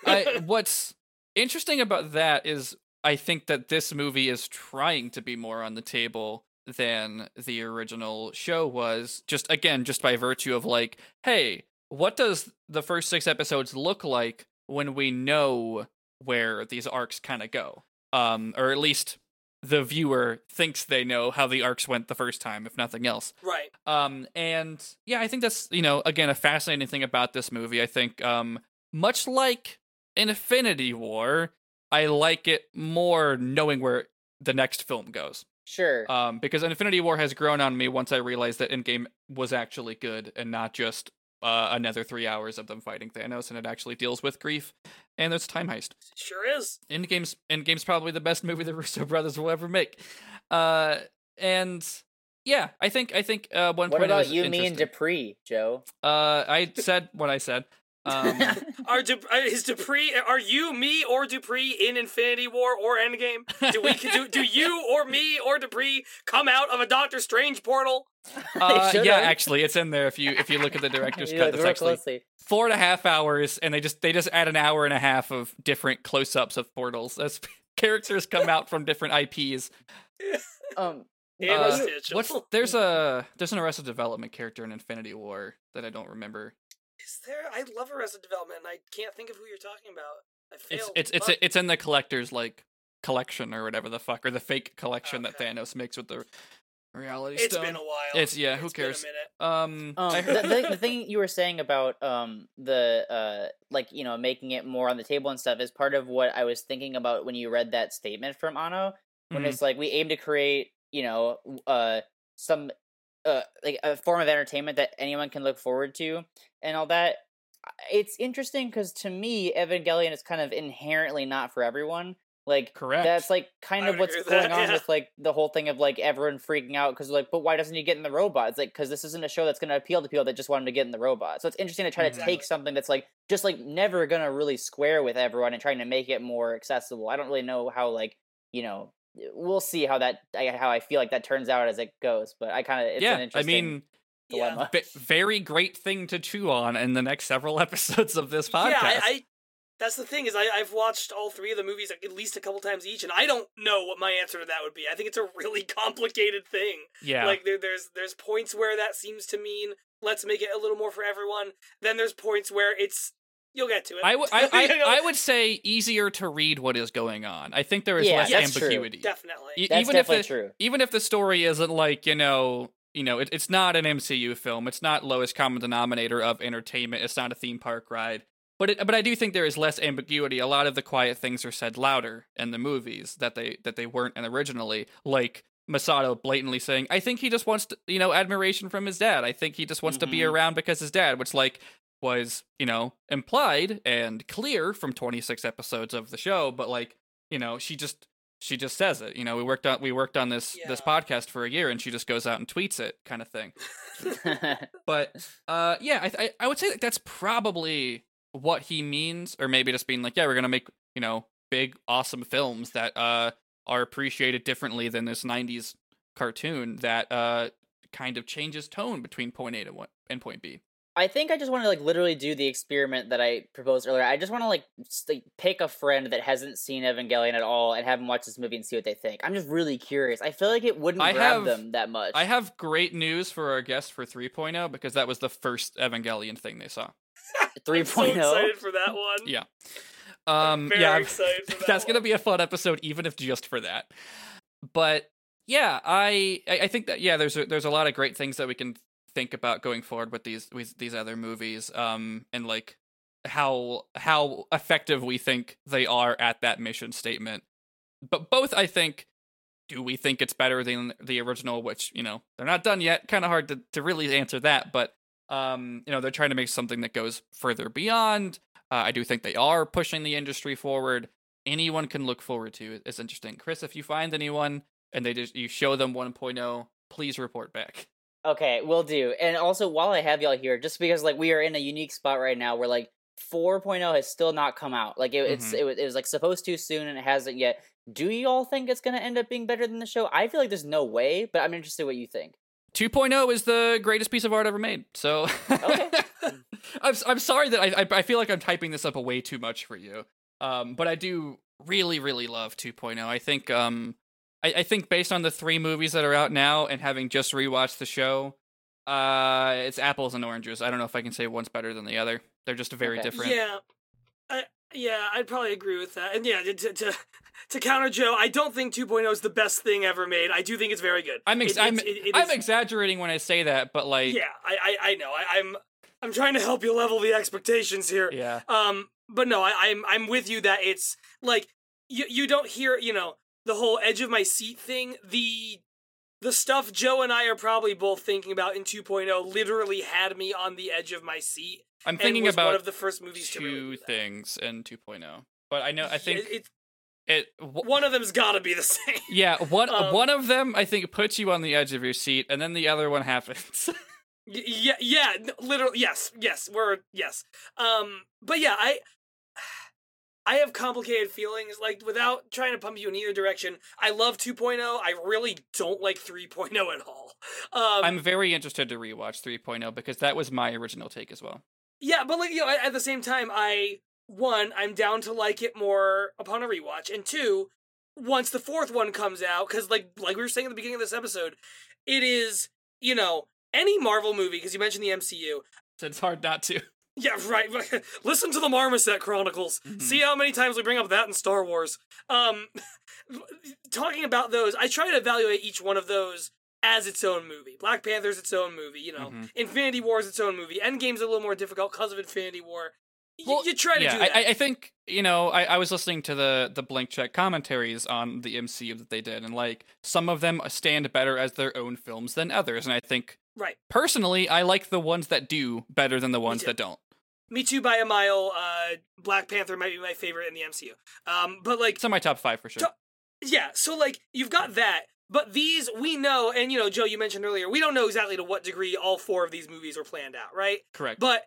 I, [laughs] what's interesting about that is I think that this movie is trying to be more on the table than the original show was. Just again, just by virtue of like, hey, what does the first six episodes look like when we know where these arcs kind of go? Um, or at least the viewer thinks they know how the arcs went the first time, if nothing else. Right. Um, and yeah, I think that's you know again a fascinating thing about this movie. I think um, much like Infinity War, I like it more knowing where the next film goes. sure Um, because Infinity War has grown on me once I realized that Endgame was actually good and not just uh, another three hours of them fighting Thanos, and it actually deals with grief and there's a time heist. Sure is. Endgame's Endgame's probably the best movie the [laughs] Russo brothers will ever make. Uh, and yeah, I think I think uh, one what point about you me and interesting. Dupree Joe Uh, I said what I said. Um, [laughs] Are Du- uh, is Dupree? Are you, me, or Dupree in Infinity War or Endgame? Do we do, do you or me or Dupree come out of a Doctor Strange portal? uh, should've. yeah, actually, it's in there if you if you look at the director's cut. That's actually closely. four and a half hours, and they just they just add an hour and a half of different close-ups of portals as [laughs] characters come out from different IPs. [laughs] um Uh, what's there's a there's an Arrested Development character in Infinity War that I don't remember. Is there? I love Arrested Development, and I can't think of who you're talking about. I It's failed. it's it's Fuck. it's in the collector's like collection or whatever the fuck or the fake collection that Thanos makes with the reality It's stone. It's been a while. It's- yeah, who It's been a cares? minute. Um, Um, I the, the, the thing you were saying about um the uh like you know making it more on the table and stuff is part of what I was thinking about when you read that statement from Anno when Mhm. it's like we aim to create you know uh some uh like a form of entertainment that anyone can look forward to and all that. It's interesting because to me, Evangelion is kind of inherently not for everyone. Like correct. that's like kind of what's going that, on yeah. with like the whole thing of like everyone freaking out because like, but why doesn't he get in the robot? It's like because this isn't a show that's going to appeal to people that just want him to get in the robot. So it's interesting to try to take something that's like just like never going to really square with everyone and trying to make it more accessible. I don't really know how like you know we'll see how that how I feel like that turns out as it goes. But I kind of it's yeah, an I mean, dilemma. v- very great thing to chew on in the next several [laughs] episodes of this podcast. Yeah, I, I that's the thing is I, I've watched all three of the movies at least a couple times each, and I don't know what my answer to that would be. I think it's a really [laughs] complicated thing. yeah. Like there, there's there's points where that seems to mean let's make it a little more for everyone. Then there's points where it's you'll get to it. I, w- I, [laughs] I, You know? I would say easier to read what is going on. I think there is Yeah, less that's true. ambiguity. definitely. E- That's even if definitely the, true. even if the story isn't like you know you know it, it's not an MCU film, it's not lowest common denominator of entertainment, it's not a theme park ride. But it, but I do think there is less ambiguity. A lot of the quiet things are said louder in the movies that they that they weren't in originally. Like Misato blatantly saying, "I think he just wants to, you know admiration from his dad. I think he just wants to be Mhm. around because his dad." Which like was you know implied and clear from 26 episodes of the show, but like you know she just she just says it. You know we worked on we worked on this this podcast for a year, and she just goes out and tweets it, kind of thing. [laughs] But uh, yeah, I, I I would say that that's probably what he means, or maybe just being like, yeah, we're gonna make you know big, awesome films that uh are appreciated differently than this '90s cartoon that uh kind of changes tone between point A to one and point B. I think I just want to like literally do the experiment that I proposed earlier. I just want to like, s- like pick a friend that hasn't seen Evangelion at all and have them watch this movie and see what they think. I'm just really curious. I feel like it wouldn't I grab have- them that much. I have great news for our guest for 3.0 because that was the first Evangelion thing they saw. 3.0. [laughs] I'm so excited for that one. Yeah. I'm [laughs] Um, very yeah, excited for [laughs] that that's gonna be a fun episode, even if just for that. But yeah, I I I think that yeah, there's a, there's a lot of great things that we can think about going forward with these with these other movies, um, and like how how effective we think they are at that mission statement. But both, I think, do we think it's better than the original? Which you know they're not done yet. Kind of hard to to really answer that, but um, you know they're trying to make something that goes further beyond. Uh, I do think they are pushing the industry forward. Anyone can look forward to. It's interesting, Chris. If you find anyone and they just you show them 1.0, please report back. Okay, we'll do. And also, while I have y'all here, just because like we are in a unique spot right now, where like 4.0 has still not come out. Like it, it's Mhm. it, was, it was like supposed to soon, and it hasn't yet. Do you all think it's gonna end up being better than the show? I feel like there's no way, but I'm interested what you think. 2.0 is the greatest piece of art ever made. So Okay. [laughs] I'm I'm sorry that I, I I feel like I'm typing this up a way too much for you. Um, but I do really really love 2.0. I think um I, I think based on the three movies that are out now and having just rewatched the show, uh, it's apples and oranges. I don't know if I can say one's better than the other. They're just very Okay. different. Yeah, I, yeah, I'd probably agree with that. And yeah, to to, to [laughs] counter Joe, I don't think 2.0 is the best thing ever made. I do think it's very good. I'm ex- It- I'm it's- it- it I'm is- exaggerating when I say that, but like yeah, I I, I know. I, I'm I'm trying to help you level the expectations here. yeah. Um, but no, I, I'm I'm with you that it's like you you don't hear you know the whole edge of my seat thing. The the stuff Joe and I are probably both thinking about in 2.0 literally had me on the edge of my seat. I'm thinking about one of the first movies to really two do that. things in 2.0. But I know I think it, it w- one of them's got to be the same. Yeah, one [laughs] Um, one of them I think puts you on the edge of your seat, and then the other one happens. [laughs] Yeah, yeah, literally, yes, yes, we're yes. Um, but yeah, I, I have complicated feelings. Like without trying to pump you in either direction, I love 2.0. I really don't like 3.0 at all. Um, I'm very interested to rewatch 3.0 because that was my original take as well. yeah, but like you know, at, at the same time, I one, I'm down to like it more upon a rewatch, and two, once the fourth one comes out, because like like we were saying at the beginning of this episode, it is you know any Marvel movie because you mentioned the MCU. So it's hard not to. Yeah, right. [laughs] Listen to the Marmoset Chronicles. Mhm. See how many times we bring up that in Star Wars. Um, [laughs] talking about those, I try to evaluate each one of those as its own movie. Black Panther's its own movie. You know, Mhm. Infinity War's its own movie. Endgame's a little more difficult because of Infinity War. Y- Well, you try to yeah, do that. I, I- I think you know. I, I was listening to the the blank check commentaries on the MCU that they did, and like some of them stand better as their own films than others. And I think right. personally, I like the ones that do better than the ones that don't. Me too by a mile. Uh, Black Panther might be my favorite in the MCU. Um, but like It's in my top five for sure. So- Yeah, so like you've got that, but these we know, and you know, Joe, you mentioned earlier, we don't know exactly to what degree all four of these movies were planned out, right? Correct. But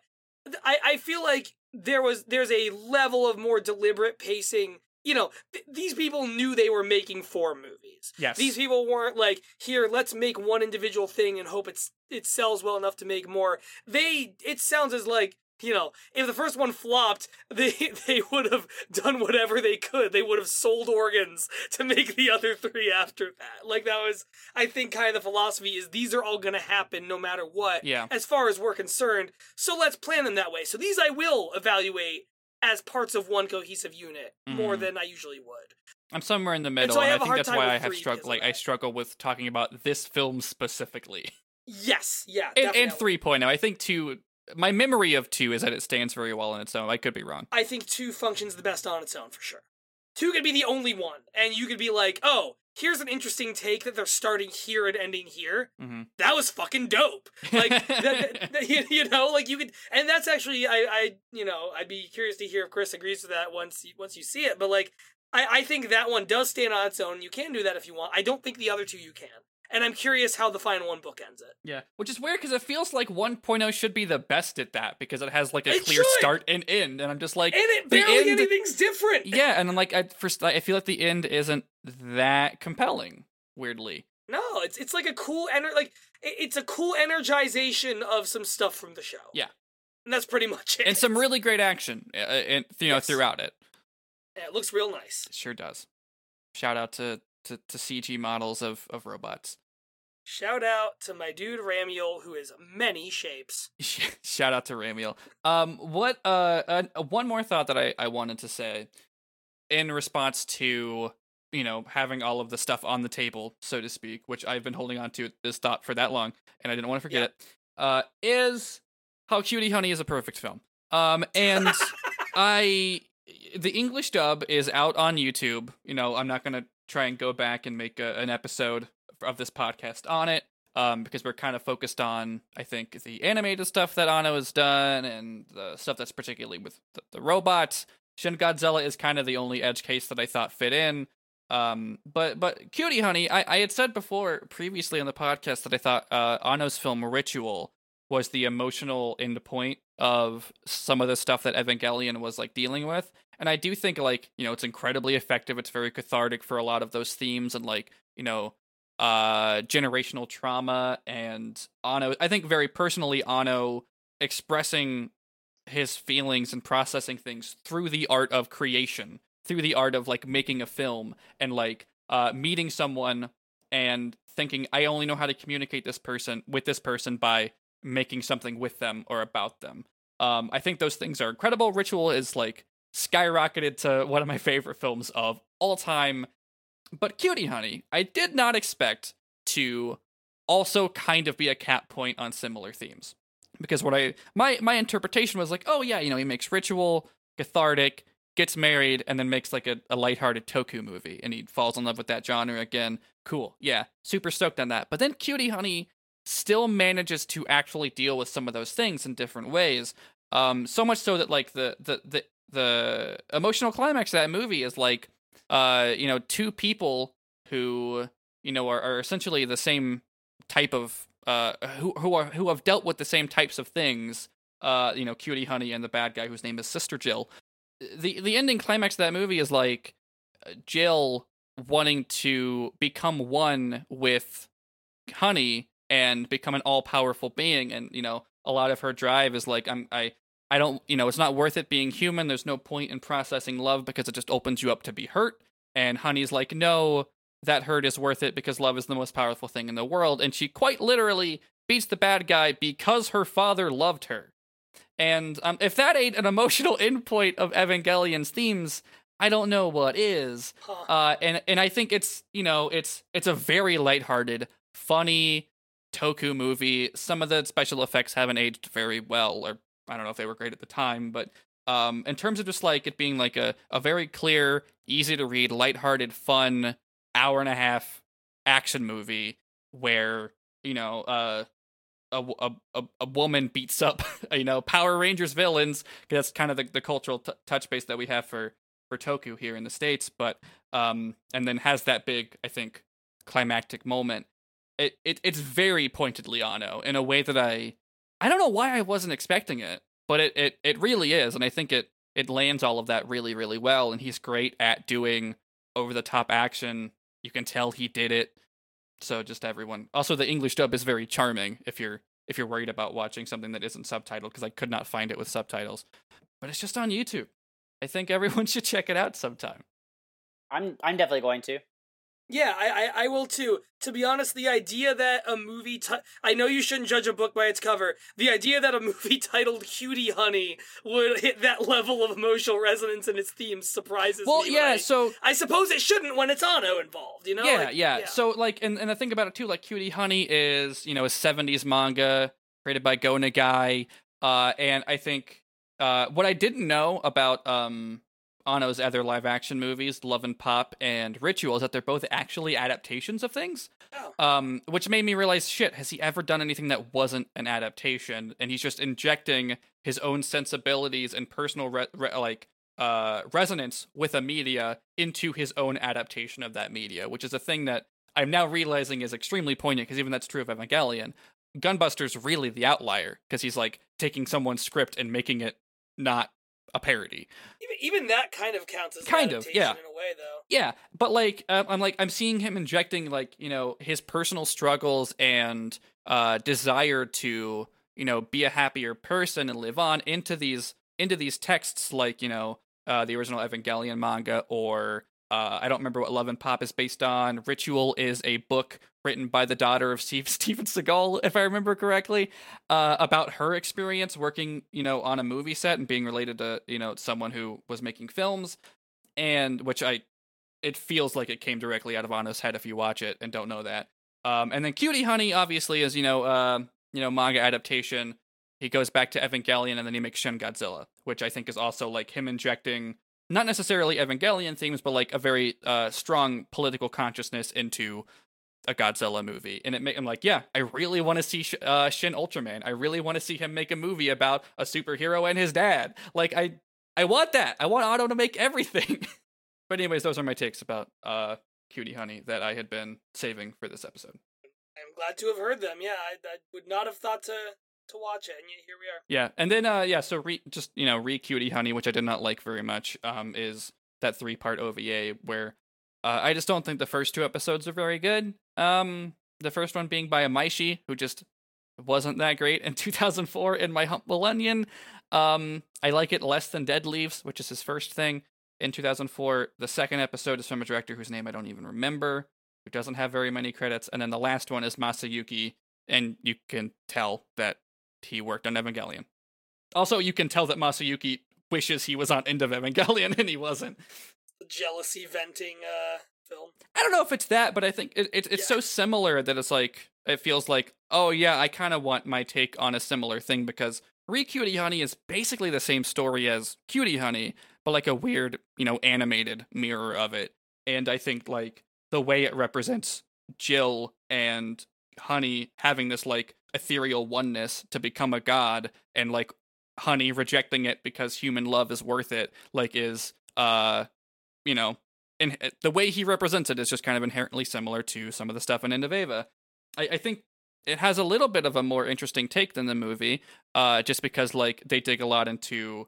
I I feel like there was there's a level of more deliberate pacing. You know, th- these people knew they were making four movies. Yes. These people weren't like, here, let's make one individual thing and hope it's it sells well enough to make more. They it sounds as like you know, if the first one flopped, [laughs] they they would have done whatever they could. They would have sold organs to make the other three after that. Like that was, I think, kind of the philosophy is these are all going to happen no matter what. Yeah. As far as we're concerned, so let's plan them that way. So these I will evaluate as parts of one cohesive unit more Mhm. than I usually would. I'm somewhere in the middle, so I and I, think that's why I have struggled. Like I struggle with talking about this film specifically, Yes, yeah, and, and definitely. 3.0. I think two. My memory of two is that it stands very well on its own. I could be wrong. I think two functions the best on its own for sure. Two could be the only one, and you could be like, oh, here's an interesting take that they're starting here and ending here. hmm That was fucking dope. Like, [laughs] that, that- that- you, you know, like you could, and that's actually, I, I, you know, I'd be curious to hear if Chris agrees with that once, you, once you see it. But like, I, I think that one does stand on its own. You can do that if you want. I don't think the other two you can, and I'm curious how the final one bookends it. Yeah, which is weird because it feels like 1.0 should be the best at that because it has like a It clear should! start and end, and I'm just like, And it barely end- anything's different. yeah, and I'm like, I first I feel like the end isn't that compelling. Weirdly, No, it's it's like a cool ener- like it's a cool energization of some stuff from the show. Yeah. and that's pretty much it. and some really great action, uh, and you know Yes. throughout it. Yeah, it looks real nice. It sure does. Shout out to to, to CG models of of robots. Shout out to my dude Ramiel, who is many shapes. [laughs] Shout out to Ramiel. Um, what? Uh, uh, one more thought that I I wanted to say in response to you know having all of the stuff on the table, so to speak, which I've been holding on to this thought for that long, and I didn't want to forget Yeah. it. Uh, is how Cutie Honey is a perfect film. Um, and [laughs] I the English dub is out on YouTube. You know, I'm not gonna try and go back and make a, an episode of this podcast on it. Um, because we're kind of focused on, I think, the animated stuff that Anno has done and the stuff that's particularly with the, the robots. Shin Godzilla is kind of the only edge case that I thought fit in. Um, but but Cutie Honey, I, I had said before previously on the podcast that I thought uh, Anno's film Ritual was the emotional end point of some of the stuff that Evangelion was like dealing with. And I do think like, you know, it's incredibly effective. It's very cathartic for a lot of those themes and like, you know, uh generational trauma and Anno I think very personally Anno expressing his feelings and processing things through the art of creation, through the art of like making a film and like uh meeting someone and thinking I only know how to communicate this person with this person by making something with them or about them. Um, I think those things are incredible. Ritual is like skyrocketed to one of my favorite films of all time. But Cutie Honey, I did not expect to also kind of be a cap point on similar themes. Because what I my my interpretation was like, oh yeah, you know, he makes ritual, cathartic, gets married, and then makes like a, a lighthearted toku movie, and he falls in love with that genre again. Cool. Yeah. Super stoked on that. But then Cutie Honey still manages to actually deal with some of those things in different ways. Um, so much so that like the the the the emotional climax of that movie is like uh you know two people who you know are, are essentially the same type of uh who who are who have dealt with the same types of things uh you know cutie honey and the bad guy whose name is sister jill the the ending climax of that movie is like jill wanting to become one with honey and become an all-powerful being and you know a lot of her drive is like i'm i I don't, you know, it's not worth it being human. There's no point in processing love because it just opens you up to be hurt. And Honey's like, no, that hurt is worth it because love is the most powerful thing in the world. And she quite literally beats the bad guy because her father loved her. And um, if that ain't an emotional [laughs] endpoint of Evangelion's themes, I don't know what is. Uh, and and I think it's you know it's it's a very lighthearted, funny Toku movie. Some of the special effects haven't aged very well, or I don't know if they were great at the time, but um, in terms of just like it being like a, a very clear, easy to read, lighthearted, fun hour and a half action movie where you know uh, a, a, a, a woman beats up [laughs] you know Power Rangers villains. That's kind of the, the cultural t- touch base that we have for for Toku here in the states, but um, and then has that big I think climactic moment. It, it it's very pointedly Anno in a way that I I don't know why I wasn't expecting it, but it it it really is, and I think it it lands all of that really really well, and he's great at doing over the top action. You can tell he did it. So just everyone. Also, the English dub is very charming if you're if you're worried about watching something that isn't subtitled because I could not find it with subtitles. But it's just on YouTube. I think [laughs] everyone should check it out sometime. I'm I'm definitely going to. Yeah, I, I, I will too. To be honest, the idea that a movie ti- I know you shouldn't judge a book by its cover. The idea that a [laughs] movie titled Cutie Honey would hit that [laughs] level of emotional resonance in its themes surprises Well, me. Well, yeah. So I, suppose it shouldn't when it's Anno involved, you know? yeah, Like, yeah, So like, and, and the thing about it too, like, Cutie Honey is you know a '70s manga created by Go Nagai, uh, and I think uh, what I didn't know about um Anno's other live action movies, Love and Pop and Ritual, is that they're both actually adaptations of things. Oh. Um, which made me realize, shit, has he ever done anything that wasn't an adaptation? And he's just injecting his own sensibilities and personal re- re- like uh resonance with a media into his own adaptation of that media, which is a thing that I'm now realizing is extremely poignant because even that's true of Evangelion. Gunbuster's really the outlier because he's like taking someone's script and making it not a parody. Even, even that kind of counts as Kind of, yeah. in a way, though. Yeah, but like uh, I'm like I'm seeing him injecting like you know his personal struggles and uh desire to you know be a happier person and live on into these into these texts like you know uh the original Evangelion manga or uh I don't remember what Love and Pop is based on. Ritual is a book written by the daughter of Steve [laughs] Steven Seagal if I remember correctly uh about her experience working you know on a movie set and being related to you know someone who was making films and which I it feels like it came directly out of Anno's head if you watch it and don't know that. Um, and then Cutie Honey obviously is you know uh, you know manga adaptation. He goes back to Evangelion and then he makes Shin Godzilla, which I think is also like him injecting not necessarily Evangelion themes, but like a very uh, strong political consciousness into a Godzilla movie. And it made him like, yeah, I really want to see Sh- uh, Shin Ultraman. I really want to see him make a movie about a superhero and his dad. Like I I want that. I want Otto to make everything. [laughs] but anyways, those are my takes about uh Cutie Honey that I had been saving for this episode. I'm glad to have heard them. Yeah, I, I would not have thought to to watch it, and here we are. Yeah, and then uh yeah, so re just you know re Cutie Honey, which I did not like very much, um, is that three part OVA where uh, I just don't think the first two episodes are very good. Um, the first one being by Imaishi who just wasn't that great in [laughs] 2004 in my humble onion. Um, I like it less than Dead Leaves, which is his first thing in 2004. The second episode is from a director whose name I don't even remember, who doesn't have very many credits, and then the last one is Masayuki, and you can tell that he worked on Evangelion. Also, you can tell that Masayuki wishes he was on End of Evangelion [laughs] and he wasn't. Jealousy venting uh film. I don't know if it's that, but I think it, it, it's Yeah. so similar that it's like it feels like, oh yeah, I kind of want my take on a similar thing because Re Cutie Honey is basically the same story as Cutie Honey, but like a weird, you know, animated mirror of it. And I think like the way it represents Jill and Honey having this like ethereal oneness to become a god and like Honey rejecting it because human love is worth it, like is uh you know, and the way he represents it is just kind of inherently similar to some of the stuff in End of Eva. I, I think it has a little bit of a more interesting take than the movie, uh, just because like they dig a lot into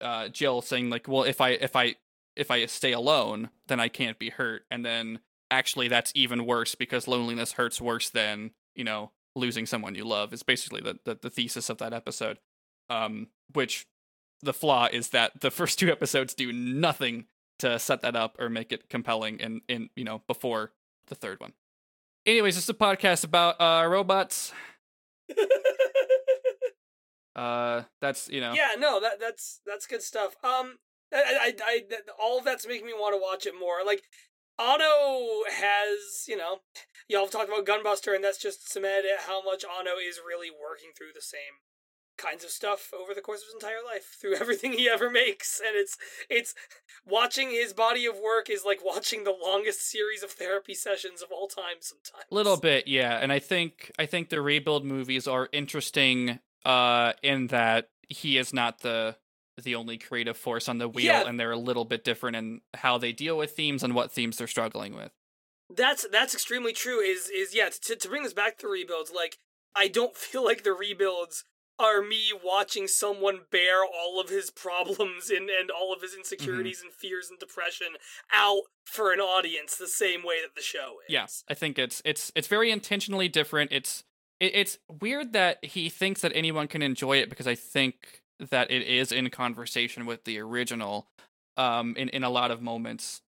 uh, Jill saying like, well, if I if I if I stay alone, then I can't be hurt, and then actually that's even worse because loneliness hurts worse than you know losing someone you love. Is basically the the, the thesis of that episode, um, which the flaw is that the [laughs] first two episodes do nothing to set that up or make it compelling in in you know before the third one. Anyways, this is a podcast about uh robots. [laughs] Uh that's you know yeah, no, that that's that's good stuff. Um, I, I, I, all of that's making me want to watch it more. Like, Anno has, you know, y'all have talked about Gunbuster, and that's just cemented how much Anno is really working through the same kinds of stuff over the course of his entire life through [laughs] everything he ever makes. And it's it's watching his body of work is like watching the longest series of therapy sessions of all time sometimes. A little bit yeah. And i think i think the rebuild movies are interesting uh in that he is not the the only creative force on the wheel Yeah. and they're a little bit different in how they deal with themes and what themes they're struggling with that's that's extremely true is is yeah to, to bring this back to rebuilds like i don't [laughs] feel like the rebuilds are me watching someone bear all of his problems and, and all of his mm-hmm. insecurities and fears and depression out for an audience the same way that the show is Yeah, I think it's it's it's very intentionally different. It's it, it's weird that he thinks that anyone can enjoy it because I think that it is in conversation with the original, um, in in a lot of moments,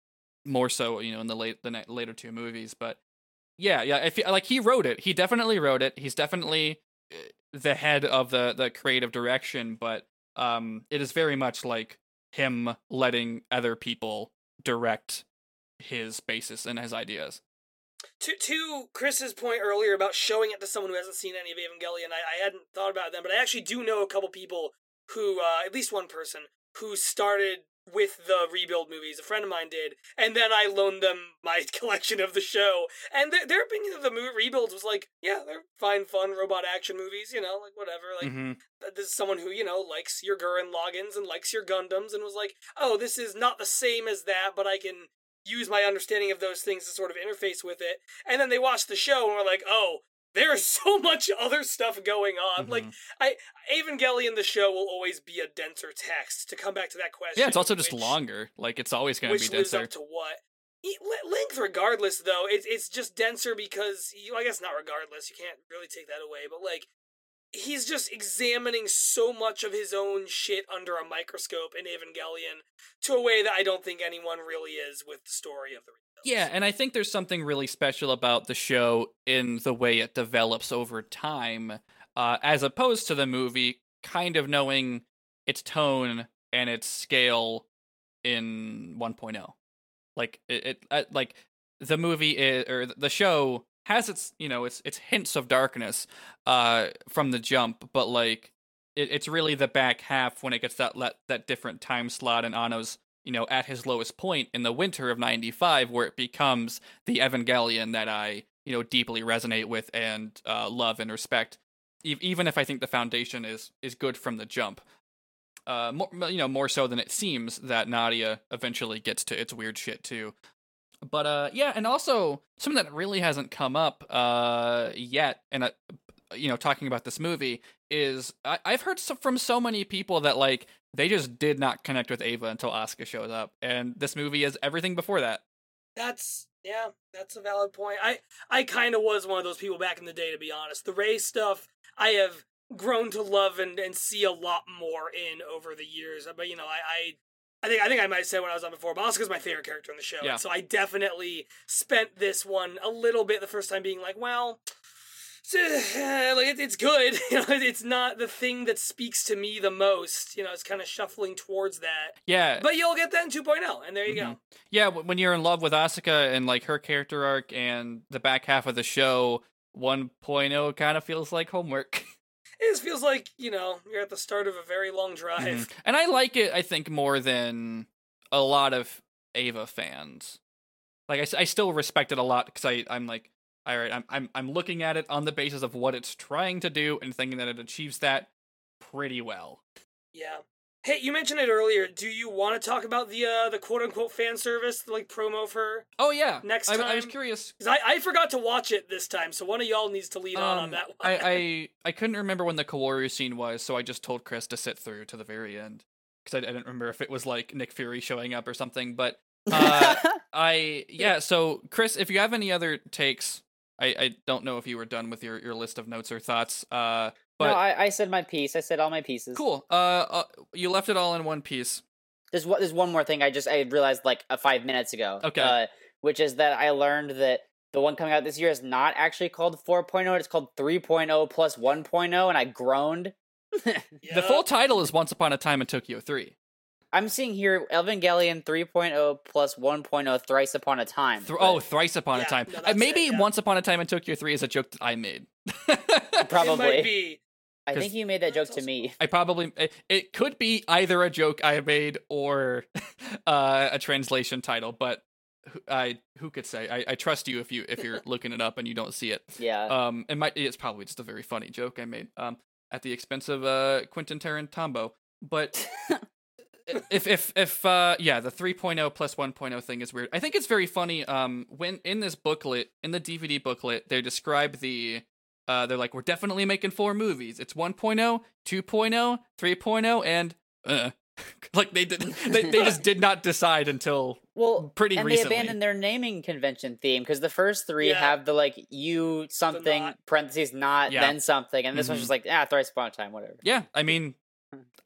more so you know in the late the later two movies. But yeah, yeah, I feel like he wrote it. He definitely wrote it. He's definitely uh, the head of the the creative direction, but um, it is very much like him letting other people direct his basis and his ideas. to to Chris's point earlier about showing it to someone who hasn't seen any of Evangelion, I, I hadn't thought about them, but I actually do know a couple people who, uh, at least one person, who started with the rebuild movies. A friend of mine did, and then I loaned them my [laughs] collection of the show, and their, their opinion of the movie rebuilds was like, yeah, they're fine, fun robot action movies, you know, like whatever. Like Mhm. this is someone who you know likes your Gurren Laganns and likes your Gundams, and was like, oh, this is not the same as that, but I can use my understanding of those things to sort of interface with it. And then they watched the show and were like, oh, there's so [laughs] much other stuff going on. Like, Mhm. I Evangelion, the show, will always be a denser text. To come back to that question, Yeah, it's also just longer. Like it's always going to Which be denser. up to what? Length, regardless, though, it's it's just denser because you. I guess not regardless. You can't really take that away, but like. He's just examining so much of his own shit under a microscope in Evangelion to a way that I don't think anyone really is with the story of the. Yeah, and I think there's something really special about the show in the way it develops over time, uh, as opposed to the movie kind of knowing its tone and its scale in 1.0. Like it, it uh, like the movie is, or the show has its you know its its hints of darkness uh from the jump, but like it, it's really the back half when it gets that that, that different time slot and Anno's you know at his lowest point in the winter of 95 where it becomes the evangelion that i you know deeply resonate with and uh, love and respect e- even if i think the foundation is is good from the jump. Uh more, you know more so than it seems that nadia eventually gets to its weird shit too. But uh yeah and also something that really hasn't come up uh yet and uh, you know talking about this movie is I- i've heard so- from so many people that like they just did not connect with eva until asuka shows up and this movie is everything before that That's yeah, that's a valid point. I I kind of was one of those people back in the day, to be honest. The Rei stuff I have grown to love and, and see a lot more in over the years. But you know, I, I I think I think I might have said when I was on before, but Asuka's my favorite character in the show. Yeah. So I definitely spent this one a little bit the first time being like, well, like it's good. [laughs] You know, it's not the thing that speaks to me the most. You know, it's kind of shuffling towards that. yeah But you'll get that in 2.0, and there you go. Mhm. yeah when you're in love with asuka and like her character arc and the back half of the show 1.0 kind of feels like homework [laughs] It just feels like, you know, you're at the start of a very long drive. Mhm. And I like it, I think, more than a lot of Eva fans. Like, I, I still respect it a lot because I, I'm like, all right, I'm, I'm, I'm looking at it on the basis of what it's trying to do and thinking that it achieves that pretty well. Yeah. Hey, you mentioned it earlier. Do you want to talk about the uh, the quote unquote fan service, the, like promo for? Oh, yeah. Next I, I was curious. Because I, I forgot to watch it this time, so one of y'all needs to lead on on Um, that one. I, I, [laughs] I couldn't remember when the Kaworu scene was, so I just told Chris to sit through to the very end. Because I, I didn't remember if it was like Nick Fury showing up or something, but uh, [laughs] I yeah. So Chris, if you have any other takes, I I don't know if you were done with your your list of notes or thoughts. Uh, but no, I, I said my piece. I said all my pieces. cool. Uh, uh, you left it all in one piece. There's one. There's one more thing I just I realized like uh, five minutes ago. Okay. Uh, which is that I learned that the one coming out this year is not actually called 4.0. It's called 3.0 plus 1.0, and I groaned. [laughs] The full title is Once Upon a Time in Tokyo Three. I'm seeing here Evangelion 3.0 plus 1.0 thrice upon a time. Th- oh, thrice upon Yeah, a time. no, Uh, maybe it, yeah. once upon a time in Tokyo Three is a joke that I made. It [laughs] probably. might be. I 'cause- think you made that joke to me. I probably it, it could be either a joke I made or [laughs] uh, a translation title, but who- I who could say? I, I trust you if you if you're [laughs] looking it up and you don't see it. Yeah. Um, it might it's probably just a very funny joke I made. Um, at the expense of uh Quentin Tarantino, but. If if if uh yeah the 3.0 plus 1.0 thing is weird i think it's very funny um when in this booklet in the dvd booklet they describe the uh they're like we're definitely making four movies it's 1.0 2.0 3.0 and uh [laughs] like they did they, they just did not decide until well, pretty and recently. they abandoned their naming convention theme because the first three Yeah. have the like you something not. parentheses not Yeah. then something, and this one's Mhm. just like ah thrice upon a time whatever. yeah i mean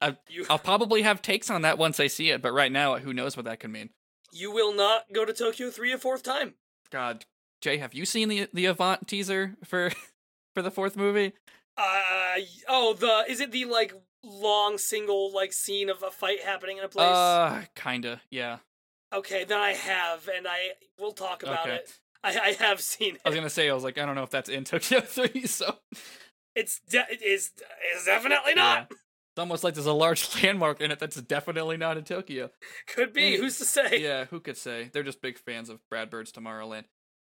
[laughs] You i'll probably have takes on that once i see it but right now who knows what that could mean you will not go to Tokyo three a fourth time. god jay have you seen the the avant teaser for [laughs] for the fourth movie Uh oh, the is it the like long single like scene of a fight happening in a place? uh kinda yeah okay, then I have, and I will talk about Okay. it. I, I have seen it. I was gonna say, I was like, I don't know if that's in [laughs] Tokyo 3, so It's de- it is is definitely not. It's almost like there's a large [laughs] landmark in it that's definitely not in Tokyo. Could be. Who's to say? Yeah, who could say? They're just big fans of Brad Bird's Tomorrowland.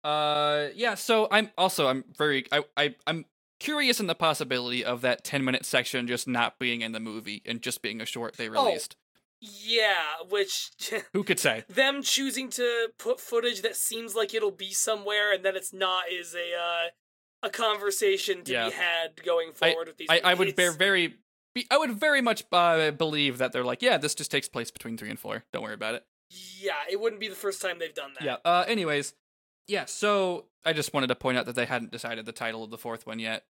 Uh, yeah. So I'm also I'm very I I I'm curious in the possibility of that 10 minute section just not being in the movie and just being a short they released. Oh. released. Yeah, which [laughs] Who could say? them choosing to put footage that seems like it'll be somewhere and then it's not is a uh, a conversation to Yeah. be had going forward with these. I, I would bear very be, I would very much uh, believe that they're like, yeah, this just takes place between three and four. Don't worry about it. Yeah, it wouldn't be the first time they've done that. Yeah. Uh. Anyways, yeah. So I just wanted to point out that they hadn't decided the title of the fourth one yet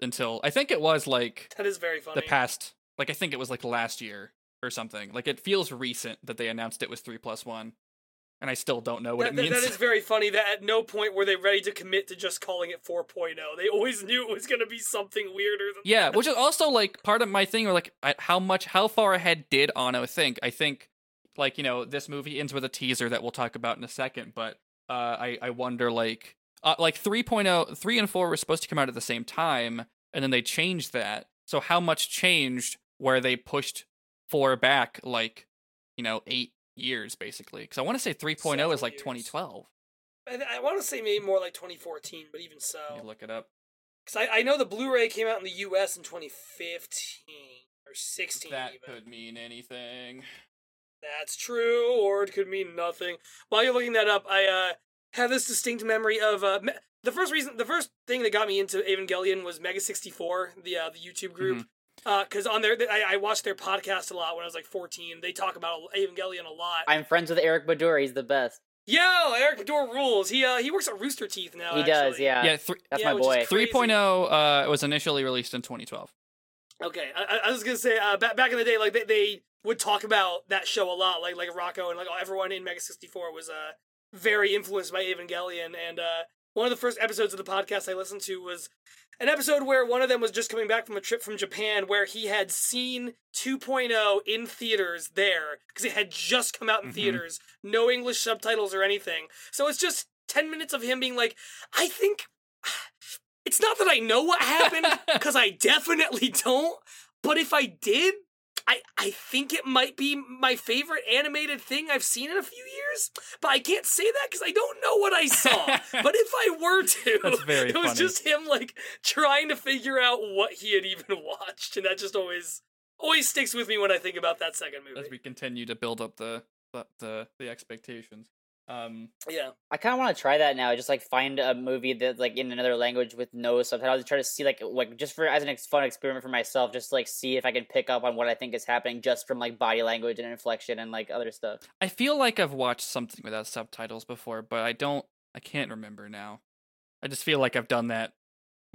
until I think it was like that is very funny. the past. Like I think it was like last year or something. Like it feels recent that they announced it was three plus one, and I still don't know what That, it that- means. that is very funny that at no point were they ready to commit to just calling it 4.0. They always knew it was going to be something weirder than yeah, that. which is also like part of my thing. Or like how much, how far ahead did Anno think? I think like you know this movie ends with a teaser that we'll talk about in a second, but uh, I I wonder like uh, like 3.0, 3 and four were supposed to come out at the same time, and then they changed that. So how much changed where they pushed four back like you know eight years basically? Because I want to say 3.0 Several is like years. 2012. I, I want to say maybe more like 2014, but even so. Look it up. Because I, I know the Blu-ray came out in the U.S. in 2015 or 16. That even. could mean anything. That's true, or it could mean nothing. While you're looking that up, I uh, have this distinct memory of uh, me- the first reason, the first thing that got me into Evangelion was Mega 64, the uh, the YouTube group. Mm-hmm. Because on there, I, I watched their podcast a lot when I was like 14. They talk about Evangelion a lot. I'm friends with Eric Badur. He's the best. Yo, Eric Bador rules. He uh he works at Rooster Teeth now. he does. Yeah. Yeah, three, That's Yeah, my boy. 3.0 uh, was initially released in 2012. Okay, I, I- I was gonna say uh, back back in the day, like they, they would talk about that show a lot, like like Rocco and like everyone in Mega sixty four was uh very influenced by Evangelion, and uh one of the first episodes of the podcast I listened to was an episode where one of them was just coming back from a trip from Japan where he had seen 2.0 in theaters there because it had just come out in Mhm. theaters, no English subtitles or anything. So it's just 10 minutes of him being like, I think [sighs] it's not that I know what happened [laughs] because I definitely don't. But if I did, I I think it might be my favorite animated thing I've seen in a few years. But I can't say that because I don't know what I saw. [laughs] but if I were to, it was funny. just him like trying to figure out what he had even [laughs] watched, and that just always always sticks with me when I think about that second movie. as we continue to build up the the the, the expectations. Um, yeah, I kind of want to try that now. Just like find a movie that like in another language with no subtitles. Try to see like like just for as an ex- fun experiment for myself. Just like see if I can pick up on what I think is happening just from like body language and inflection and like other stuff. I feel like I've watched something without subtitles before, but I don't. I can't remember now. I just feel like I've done that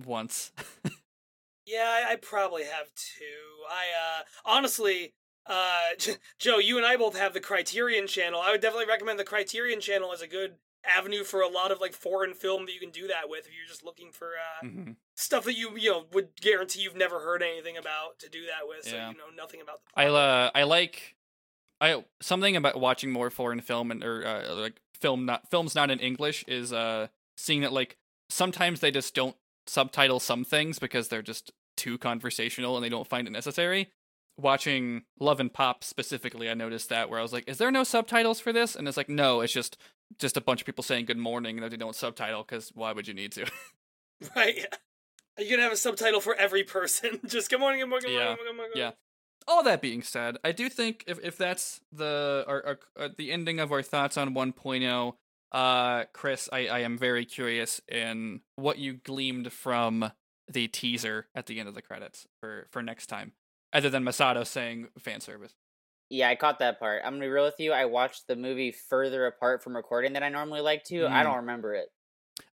once. [laughs] yeah, I, I probably have too. I uh honestly. Uh, Joe, you and I both have the Criterion channel. I would definitely recommend the Criterion channel as a good avenue for a lot of like foreign film that you can do that with if you're just looking for uh, Mhm. stuff that you you know would guarantee you've never heard anything about to do that with, so you know nothing about the I uh, I like I something about watching more foreign film and or uh, like film not films not in English is uh seeing that like sometimes they just don't subtitle some things because they're just too conversational and they don't find it necessary. Watching Love and Pop specifically, I noticed that where I was like, "Is there no subtitles for this?" And it's like, "No, it's just just a bunch of people saying good morning and they don't subtitle because why would you need to?" [laughs] Right. Yeah. Are you gonna have a subtitle for every person? [laughs] Just good morning, good morning, good Yeah. morning, good morning. good morning. All that being said, I do think if, if that's the our, our, uh, the ending of our thoughts on 1.0, uh, Chris, I, I am very curious in what you gleamed from the teaser at the end of the credits for, for next time, other than Misato saying fan service. Yeah, I caught that part. I'm gonna be real with you. I watched the movie further apart from recording than I normally like to. I Mm. don't remember it.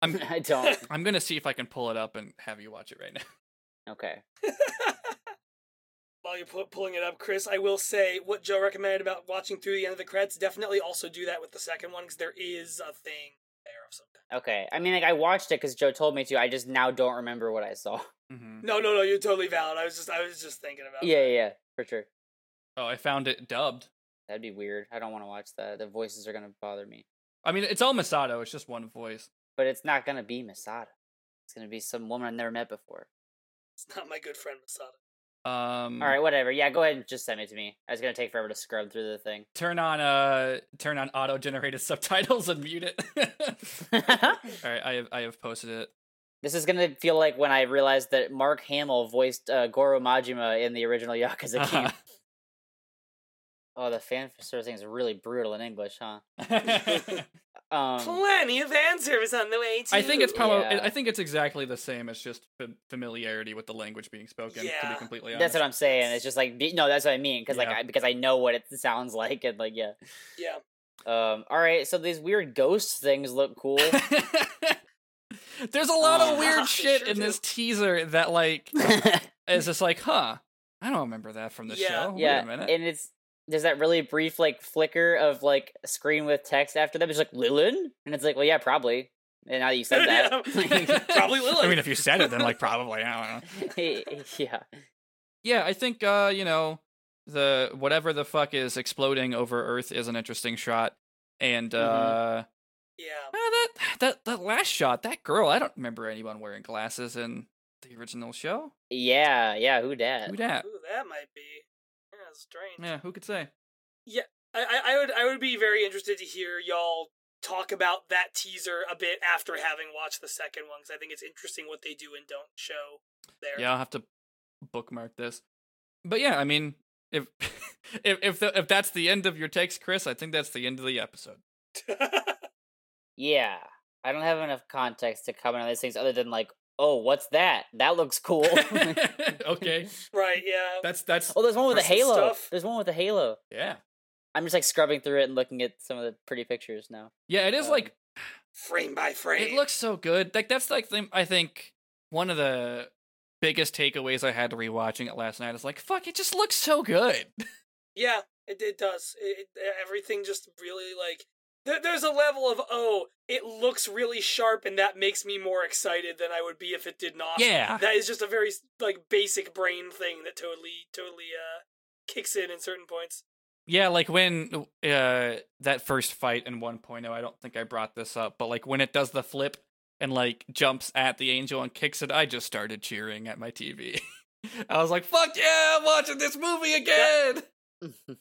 I'm [laughs] I don't. [laughs] I'm gonna see if I can pull it up and have you watch it right now. Okay. [laughs] While you're pu- pulling it up, Chris, I will say what Joe recommended about watching through the end of the credits. Definitely also do that with the second one because there is a thing there of some kind. Okay. I mean, like I watched it because Joe told me to. I just now don't remember what I saw. hmm No, no, no, you're totally valid. I was just, I was just thinking about. Yeah, that. yeah, yeah, for sure. Oh, I found it dubbed. That'd be weird. I don't want to watch that. The voices are gonna bother me. I mean, it's all Misato. It's just one voice. But it's not gonna be Misato. It's gonna be some woman I've never met before. It's not my good friend Misato. Um, All right, whatever. Yeah, go ahead and just send it to me. I was gonna take forever to scrub through the thing. turn on uh turn on auto generated [laughs] subtitles and mute it. [laughs] All right, I have I have posted it. this is gonna feel like when I realized that Mark Hamill voiced uh, Goro Majima in the original Yakuza Uh-huh. [laughs] game. Oh, the fan service thing is really brutal in English, huh? [laughs] [laughs] Um, Plenty of fan service on the way too. I think it's probably Yeah. I think it's exactly the same. It's just fam- familiarity with the language being spoken. To Yeah. be completely honest, that's what I'm saying. It's just like be- no, that's what I mean because like I, because I know what it [laughs] sounds like and like yeah. Yeah. Um. All right, so these weird ghost things look cool. There's a lot Uh, of weird they shit sure in do. this teaser that like is just like, huh? I don't remember that from the Yeah. show. Wait yeah, a minute. and it's there's that really brief like flicker of like a screen with text after them. It's like Lilin, and it's like, well, yeah, probably. And now that you said [laughs] that, [laughs] Probably [laughs] Lilith. I mean, if you said it, then like probably. I don't know. yeah, Yeah, I think uh, you know, the whatever the fuck is exploding over Earth is an interesting shot. And Mhm. uh yeah. ah, that that that last shot, that girl, I don't remember anyone wearing glasses in the original show. yeah, yeah. Who dat? Who dat? Ooh, that might be. Yeah, strange. Yeah, who could say? Yeah, I, I would I would be very interested to hear y'all talk about that teaser a bit after having watched the second one because I think it's interesting what they do and don't show there. Yeah, I'll have to bookmark this. But yeah, I mean, if [laughs] if if, the, if that's the end of your takes, Chris, I think that's the end of the episode. [laughs] Yeah, I don't have enough context to comment on these things other than like, oh, what's that? That looks cool. [laughs] okay, [laughs] right. Yeah. that's that's oh, there's one with a halo. stuff. There's one with a halo. yeah, I'm just like scrubbing through it and looking at some of the pretty pictures now. yeah. It is Um, like frame by frame. It looks so good. Like that's like the, I think one of the biggest takeaways I had rewatching it last night is like, fuck, it just looks so good. [laughs] Yeah, it it does. It, it, everything just really like there, there's a level of oh, it looks really sharp, and that makes me more excited than I would be if it did not. Yeah. that is just a very like basic brain thing that totally totally uh kicks in in certain points. Yeah, like when uh that first fight in 1.0, I don't think I brought this up, but like when it does the flip and like jumps at the angel and kicks it, I just started cheering at my TV. [laughs] I was like, "Fuck yeah, I'm watching this movie again." That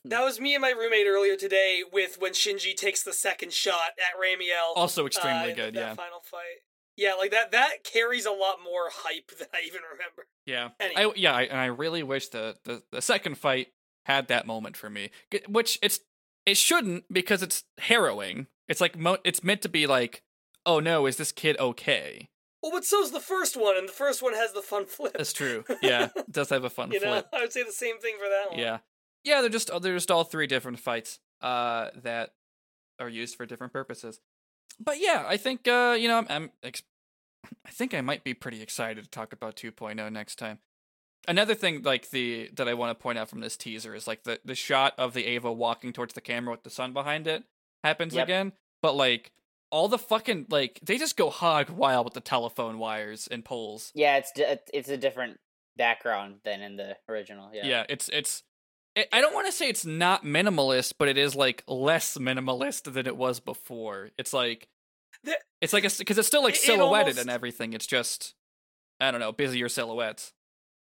was me and my roommate earlier today with when Shinji takes the second shot at Ramiel. Also extremely uh, good, that yeah. Final fight. Yeah, like that. That carries a lot more hype [laughs] than I even remember. Yeah. Anyway. I yeah, I, and I really wish the, the the second fight had that moment for me, which it's it shouldn't because it's harrowing. It's like mo- it's meant to be like, oh no, is this kid okay? Well, but so's the first one, and the first one has the fun [laughs] flip. That's true. Yeah, it does have a fun [laughs] you know, flip. I would say the same thing for that one. Yeah, yeah. They're just they're just all three different fights uh that are used for different purposes. But yeah, I think uh you know I'm, I'm ex- I think I might be pretty excited to talk about 2.0 next time. Another thing like the that I want to point out from this teaser is like the the shot of the Eva walking towards the camera with the sun behind it happens Yep. again, but like all the fucking like they just go hog wild with the telephone wires and poles. yeah, it's it's a different background than in the original. Yeah. yeah it's it's I- I don't want to say it's not minimalist, but it is like less minimalist than it was before. It's like The- it's like because it's still like It- it silhouetted almost- and everything. It's just I don't know, busier silhouettes.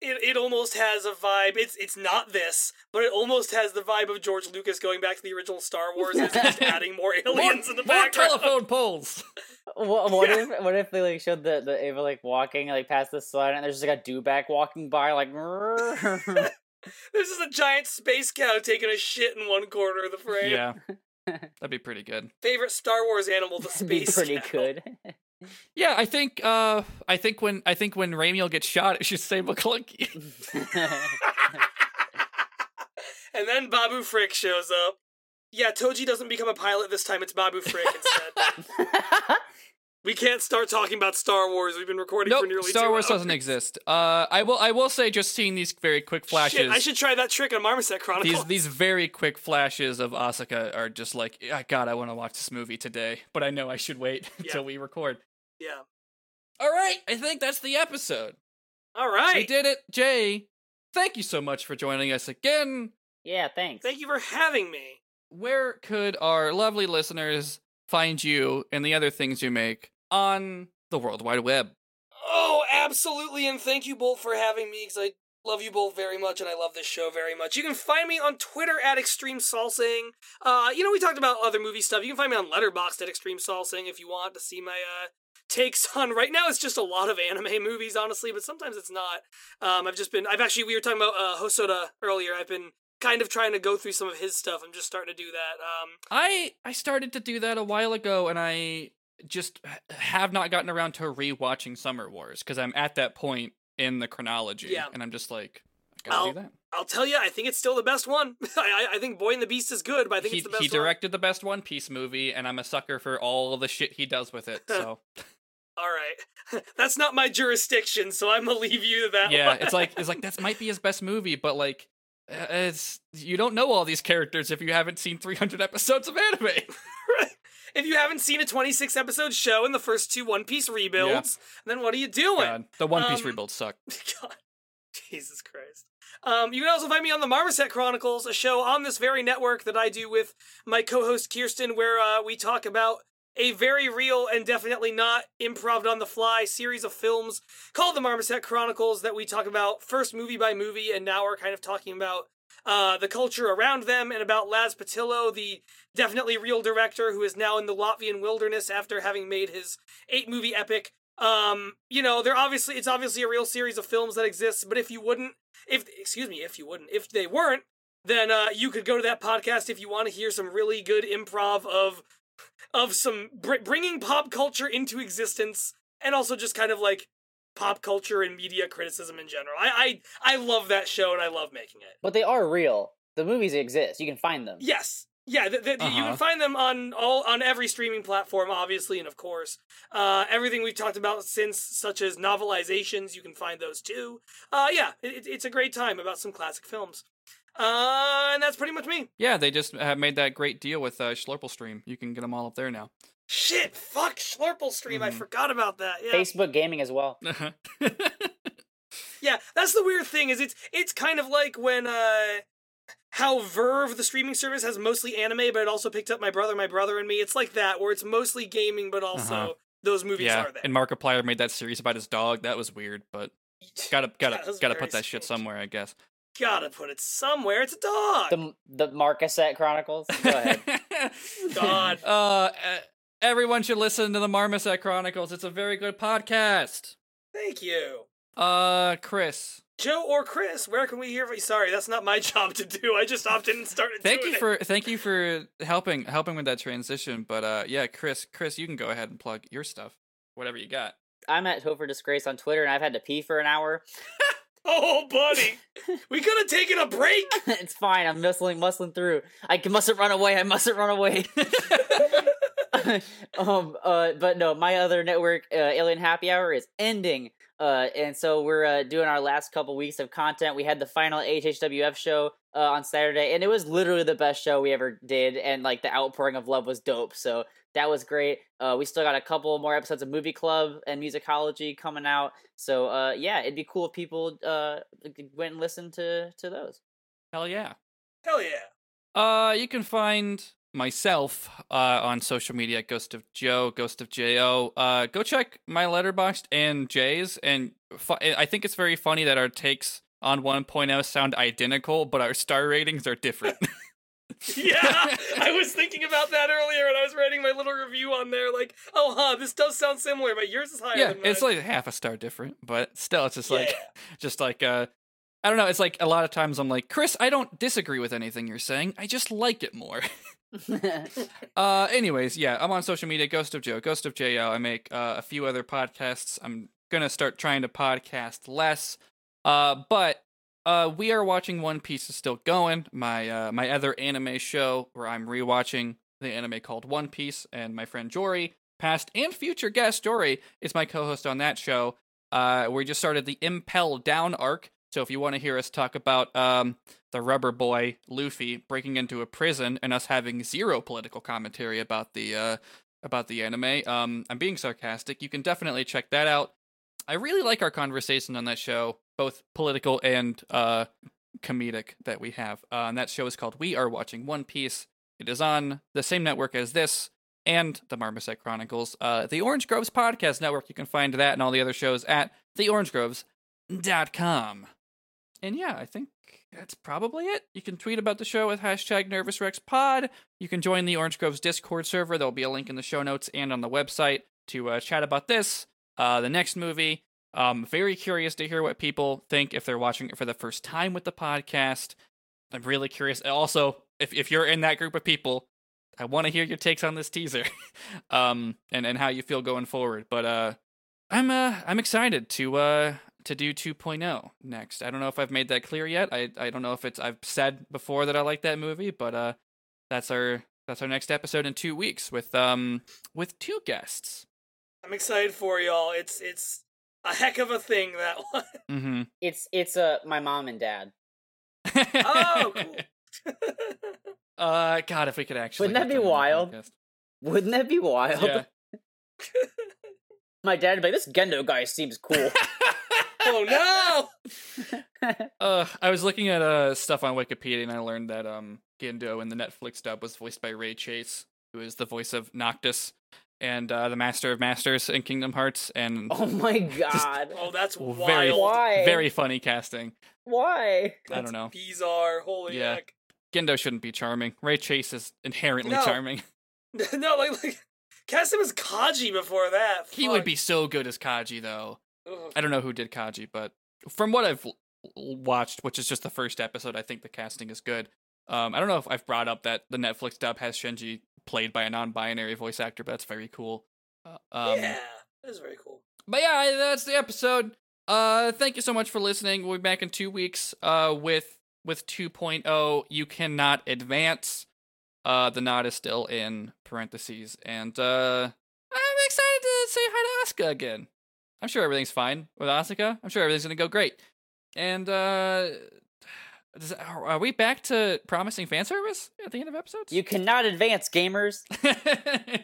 it, it almost has a vibe. It's it's not this, but it almost has the vibe of George Lucas going back to the original Star Wars and just [laughs] adding more aliens in the more background. telephone poles. [laughs] What, what Yeah. if what if they like showed the the Eva like walking like past the sun and there's just like a dewback walking by like [laughs] [laughs] This is a giant space cow taking a shit in one corner of the frame. yeah, [laughs] that'd be pretty good. Favorite Star Wars animal, the [laughs] That'd be space pretty cow. good. Yeah, I think uh I think when I think when Ramiel gets shot, it should say McClunky. and then Babu Frick shows up. Yeah, Toji doesn't become a pilot this time. It's Babu Frick instead. We can't start talking about Star Wars. We've been recording nope, for nearly Star two Wars hours. doesn't exist. Uh, I will I will say just seeing these very quick flashes. Shit, I should try that trick on Marmoset Chronicles. these these very quick flashes of Asuka are just like, "Ah, God, I want to watch this movie today, but I know I should wait [laughs] until we record. Yeah. All right, I think that's the episode. All right. We did it, Jay. Thank you so much for joining us again. yeah, thanks. Thank you for having me. Where could our lovely listeners find you and the other things you make on the World Wide Web? Oh, absolutely, and thank you both for having me because I love you both very much and I love this show very much. You can find me on Twitter at Extreme Salsing. Uh, you know, we talked about other movie stuff. You can find me on Letterboxd at Extreme Salsing if you want to see my uh takes [laughs] on right now it's just a lot of anime movies honestly but sometimes it's not um i've just been i've actually we were talking about uh hosoda earlier i've been kind of trying to go through some of his stuff i'm just starting to do that um I I started to do that a while ago, and I just have not gotten around to rewatching Summer Wars because I'm at that point in the chronology, Yeah. and I'm just like, I gotta I'll- do that. i'll tell you i think it's still the best one [laughs] I, I i think boy and the beast is good but i think he it's the best he one. directed the best One Piece movie, and I'm a sucker for all the shit he does with it. [laughs] So All right, [laughs] that's not my jurisdiction, so I'm gonna leave you that. yeah, one. it's like it's like that might be his best movie, but like. Uh, It's you don't know all these characters if you haven't seen 300 episodes of anime. [laughs] if you haven't seen a 26 episode show in the first two One Piece rebuilds, then what are you doing? God, the One Piece Um, rebuilds suck. [laughs] God, Jesus Christ. Um, you can also find me on the Marmoset Chronicles, a show on this very network that I do with my co-host Kirsten, where uh, we talk about a very real and definitely not improv on the fly series of films called the Marmoset Chronicles that we talk about first movie by movie, and now we're kind of talking about uh, the culture around them and about Laz Patillo, the definitely real director who is now in the Latvian wilderness after having made his eight movie epic. Um, you know, they're obviously it's obviously a real series of films that exists, but if you wouldn't, if excuse me, if you wouldn't, if they weren't, then uh, you could go to that podcast if you want to hear some really good improv of of some br- bringing pop culture into existence and also just kind of like pop culture and media criticism in general. I I, I love that show and I love making it. But they are real. The movies exist. You can find them. Yes. Yeah, th- th- you Uh-huh. can find them on all on every streaming platform, obviously, and of course, uh, everything we've talked about since, such as novelizations, you can find those too. Uh, yeah, it, it's a great time about some classic films, uh, and that's pretty much me. Yeah, they just have made that great deal with uh, Schlurple Stream. You can get them all up there now. Shit, fuck Schlurple Stream, I Mhm. forgot about that. Yeah, Facebook gaming as well. [laughs] yeah, that's the weird thing is it's it's kind of like when uh, how VRV, the streaming service, has mostly anime, but it also picked up My Brother, My Brother and Me. It's like that where it's mostly gaming, but also Uh-huh. those movies yeah, are there. and Markiplier made that series about his dog. That was weird, but [laughs] gotta gotta gotta put that shit somewhere, I guess. Gotta put it somewhere. It's a dog. The the Marcaset Chronicles. Go ahead. [laughs] God. uh, uh, everyone should listen to the Marmoset Chronicles. It's a very good podcast. Thank you. Uh, Chris, Joe or Chris, where can we hear from you? Sorry, that's not my [laughs] job to do. I just opted and started thank doing you it. for thank you for helping helping with that transition. But uh, yeah, Chris, Chris, you can go ahead and plug your stuff, whatever you got. I'm at Topher Disgrace on Twitter, and I've had to pee for an hour. [laughs] Oh, buddy. we could have taken a break. [laughs] it's fine. I'm muscling, muscling through. I mustn't run away. I mustn't run away. [laughs] [laughs] um. Uh. But no, my other network, uh, Alien Happy Hour, is ending. Uh. And so we're uh, doing our last couple weeks of content. We had the final HHWF show uh, on Saturday, and it was literally the best show we ever did. And like the outpouring of love was dope. So that was great. Uh, we still got a couple more episodes of Movie Club and Musicology coming out. So uh, yeah, it'd be cool if people uh went and listened to to those. Hell yeah. Hell yeah. Uh, you can find myself uh, on social media Ghost of Joe, Ghost of Jo. Uh, go check my Letterboxd and Jay's, and fu- I think it's very funny that our takes on 1.0 sound identical, but our star ratings are different. [laughs] Yeah, I was thinking about that earlier when I was writing my little review on there. Like, oh, huh, this does sound similar, but yours is higher yeah, than mine. it's like half a star different, but still, it's just like, Yeah. just like, uh, I don't know. It's like a lot of times I'm like, Chris, I don't disagree with anything you're saying. I just like it more. [laughs] [laughs] Uh, anyways, yeah, I'm on social media, Ghost of Joe, Ghost of Jo. I make uh, a few other podcasts. I'm gonna start trying to podcast less. Uh, but uh, we are watching One Piece is still going. My uh, my other anime show where I'm rewatching the anime called One Piece, and my friend Jory, past and future guest Jory, is my co-host on that show. Uh, we just started the Impel Down arc. So if you want to hear us talk about um, the rubber boy Luffy breaking into a prison and us having zero political commentary about the uh, about the anime, um, I'm being sarcastic. You can definitely check that out. I really like our conversation on that show, both political and uh, comedic that we have. Uh, and that show is called We Are Watching One Piece. It is on the same network as this and the Marmoset Chronicles. Uh, the Orange Groves Podcast Network. You can find that and all the other shows at theorangegroves.com. And yeah, I think that's probably it. You can tweet about the show with hashtag NervousRexPod. You can join the Orange Groves Discord server. There'll be a link in the show notes and on the website to uh, chat about this, uh, the next movie. Um, very curious to hear what people think if they're watching it for the first time with the podcast. I'm really curious. Also, if if you're in that group of people, I want to hear your takes on this teaser, [laughs] um, and and how you feel going forward. But uh, I'm uh I'm excited to uh to do 2.0 next. I don't know if I've made that clear yet. I I don't know if it's I've said before that I like that movie, but uh, that's our that's our next episode in two weeks with um with two guests. I'm excited for y'all. It's it's a heck of a thing that [laughs] one. Mm-hmm. it's it's uh my mom and dad. Oh, cool. [laughs] [laughs] uh, God, if we could actually. Wouldn't that be them on the wild? podcast. Wouldn't that be wild? Yeah. My dad would be like, "This Gendo guy seems cool." Oh no! [laughs] Uh, I was looking at uh stuff on Wikipedia and I learned that um Gendo in the Netflix dub was voiced by Ray Chase, who is the voice of Noctis and uh, the Master of Masters in Kingdom Hearts, and [laughs] oh my god! Oh, that's Well, wild. very- Why? very funny casting. Why? I don't know. Bizarre. Holy Yeah. heck. Gendo shouldn't be charming. Ray Chase is inherently No. charming. [laughs] no, like, like cast him as Kaji before that. He would be so good as Kaji, though. I don't know who did Kaji, but from what I've watched, which is just the first episode, I think the casting is good. Um, I don't know if I've brought up that the Netflix dub has Shinji played by a non-binary voice actor, but that's very cool. Uh, um, yeah, that is very cool. But yeah, that's the episode. Uh, thank you so much for listening. We'll be back in two weeks. Uh, with with 2.0, you cannot advance. Uh, the knot is still in parentheses, and uh, I'm excited to say hi to Asuka again. I'm sure everything's fine with Asuka. I'm sure everything's gonna go great. And uh, does, are are we back to promising fan service at the end of episodes? You cannot advance, gamers. [laughs]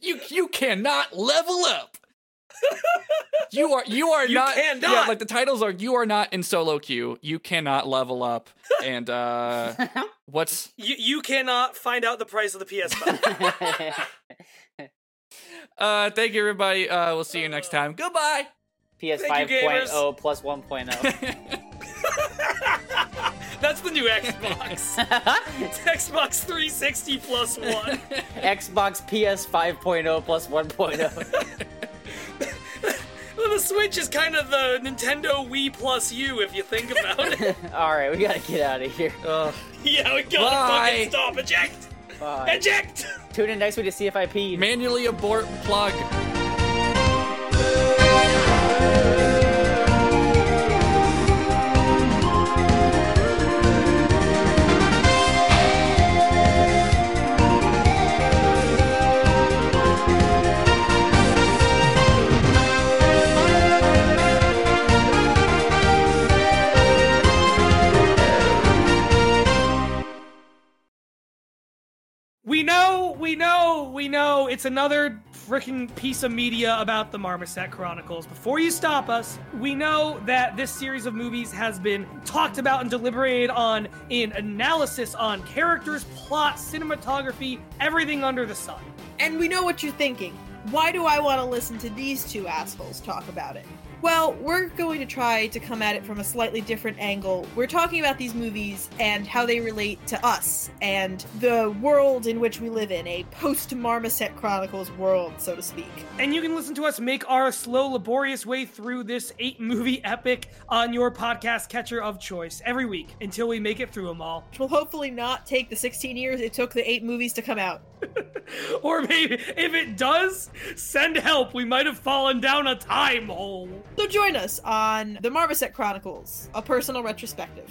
you you cannot level up. [laughs] You are you are You not cannot. yeah like the titles are you are not in solo queue. You cannot level up. And uh [laughs] what's You you cannot find out the price of the PS5. Uh thank you everybody. Uh we'll see you next time. Goodbye. PS Thank you, 5.0 gamers. plus oh. 1.0. [laughs] That's the new Xbox. It's [laughs] Xbox 360 plus one. [laughs] Xbox PS 5.0 plus oh. 1.0. Well, the Switch is kind of the Nintendo Wii plus U if you think about it. Alright, we gotta get out of here. Ugh. yeah, we gotta Bye. fucking stop. Eject. Eject. Tune in next week to see if I pee. manually abort plug. Know, we know, we know. It's another freaking piece of media about the Marmoset Chronicles. Before you stop us, we know that this series of movies has been talked about and deliberated on in analysis on characters, plot, cinematography, everything under the sun. And we know what you're thinking. Why do I want to listen to these two assholes talk about it? Well, we're going to try to come at it from a slightly different angle. We're talking about these movies and how they relate to us and the world in which we live in, a post Marmoset Chronicles world, so to speak. And you can listen to us make our slow, laborious way through this eight movie epic on your podcast catcher of choice every week until we make it through them all. Which will hopefully not take the 16 years it took the eight movies to come out. [laughs] or maybe if it does, send help. We might have fallen down a time hole. So join us on the Marmoset Chronicles, a personal retrospective.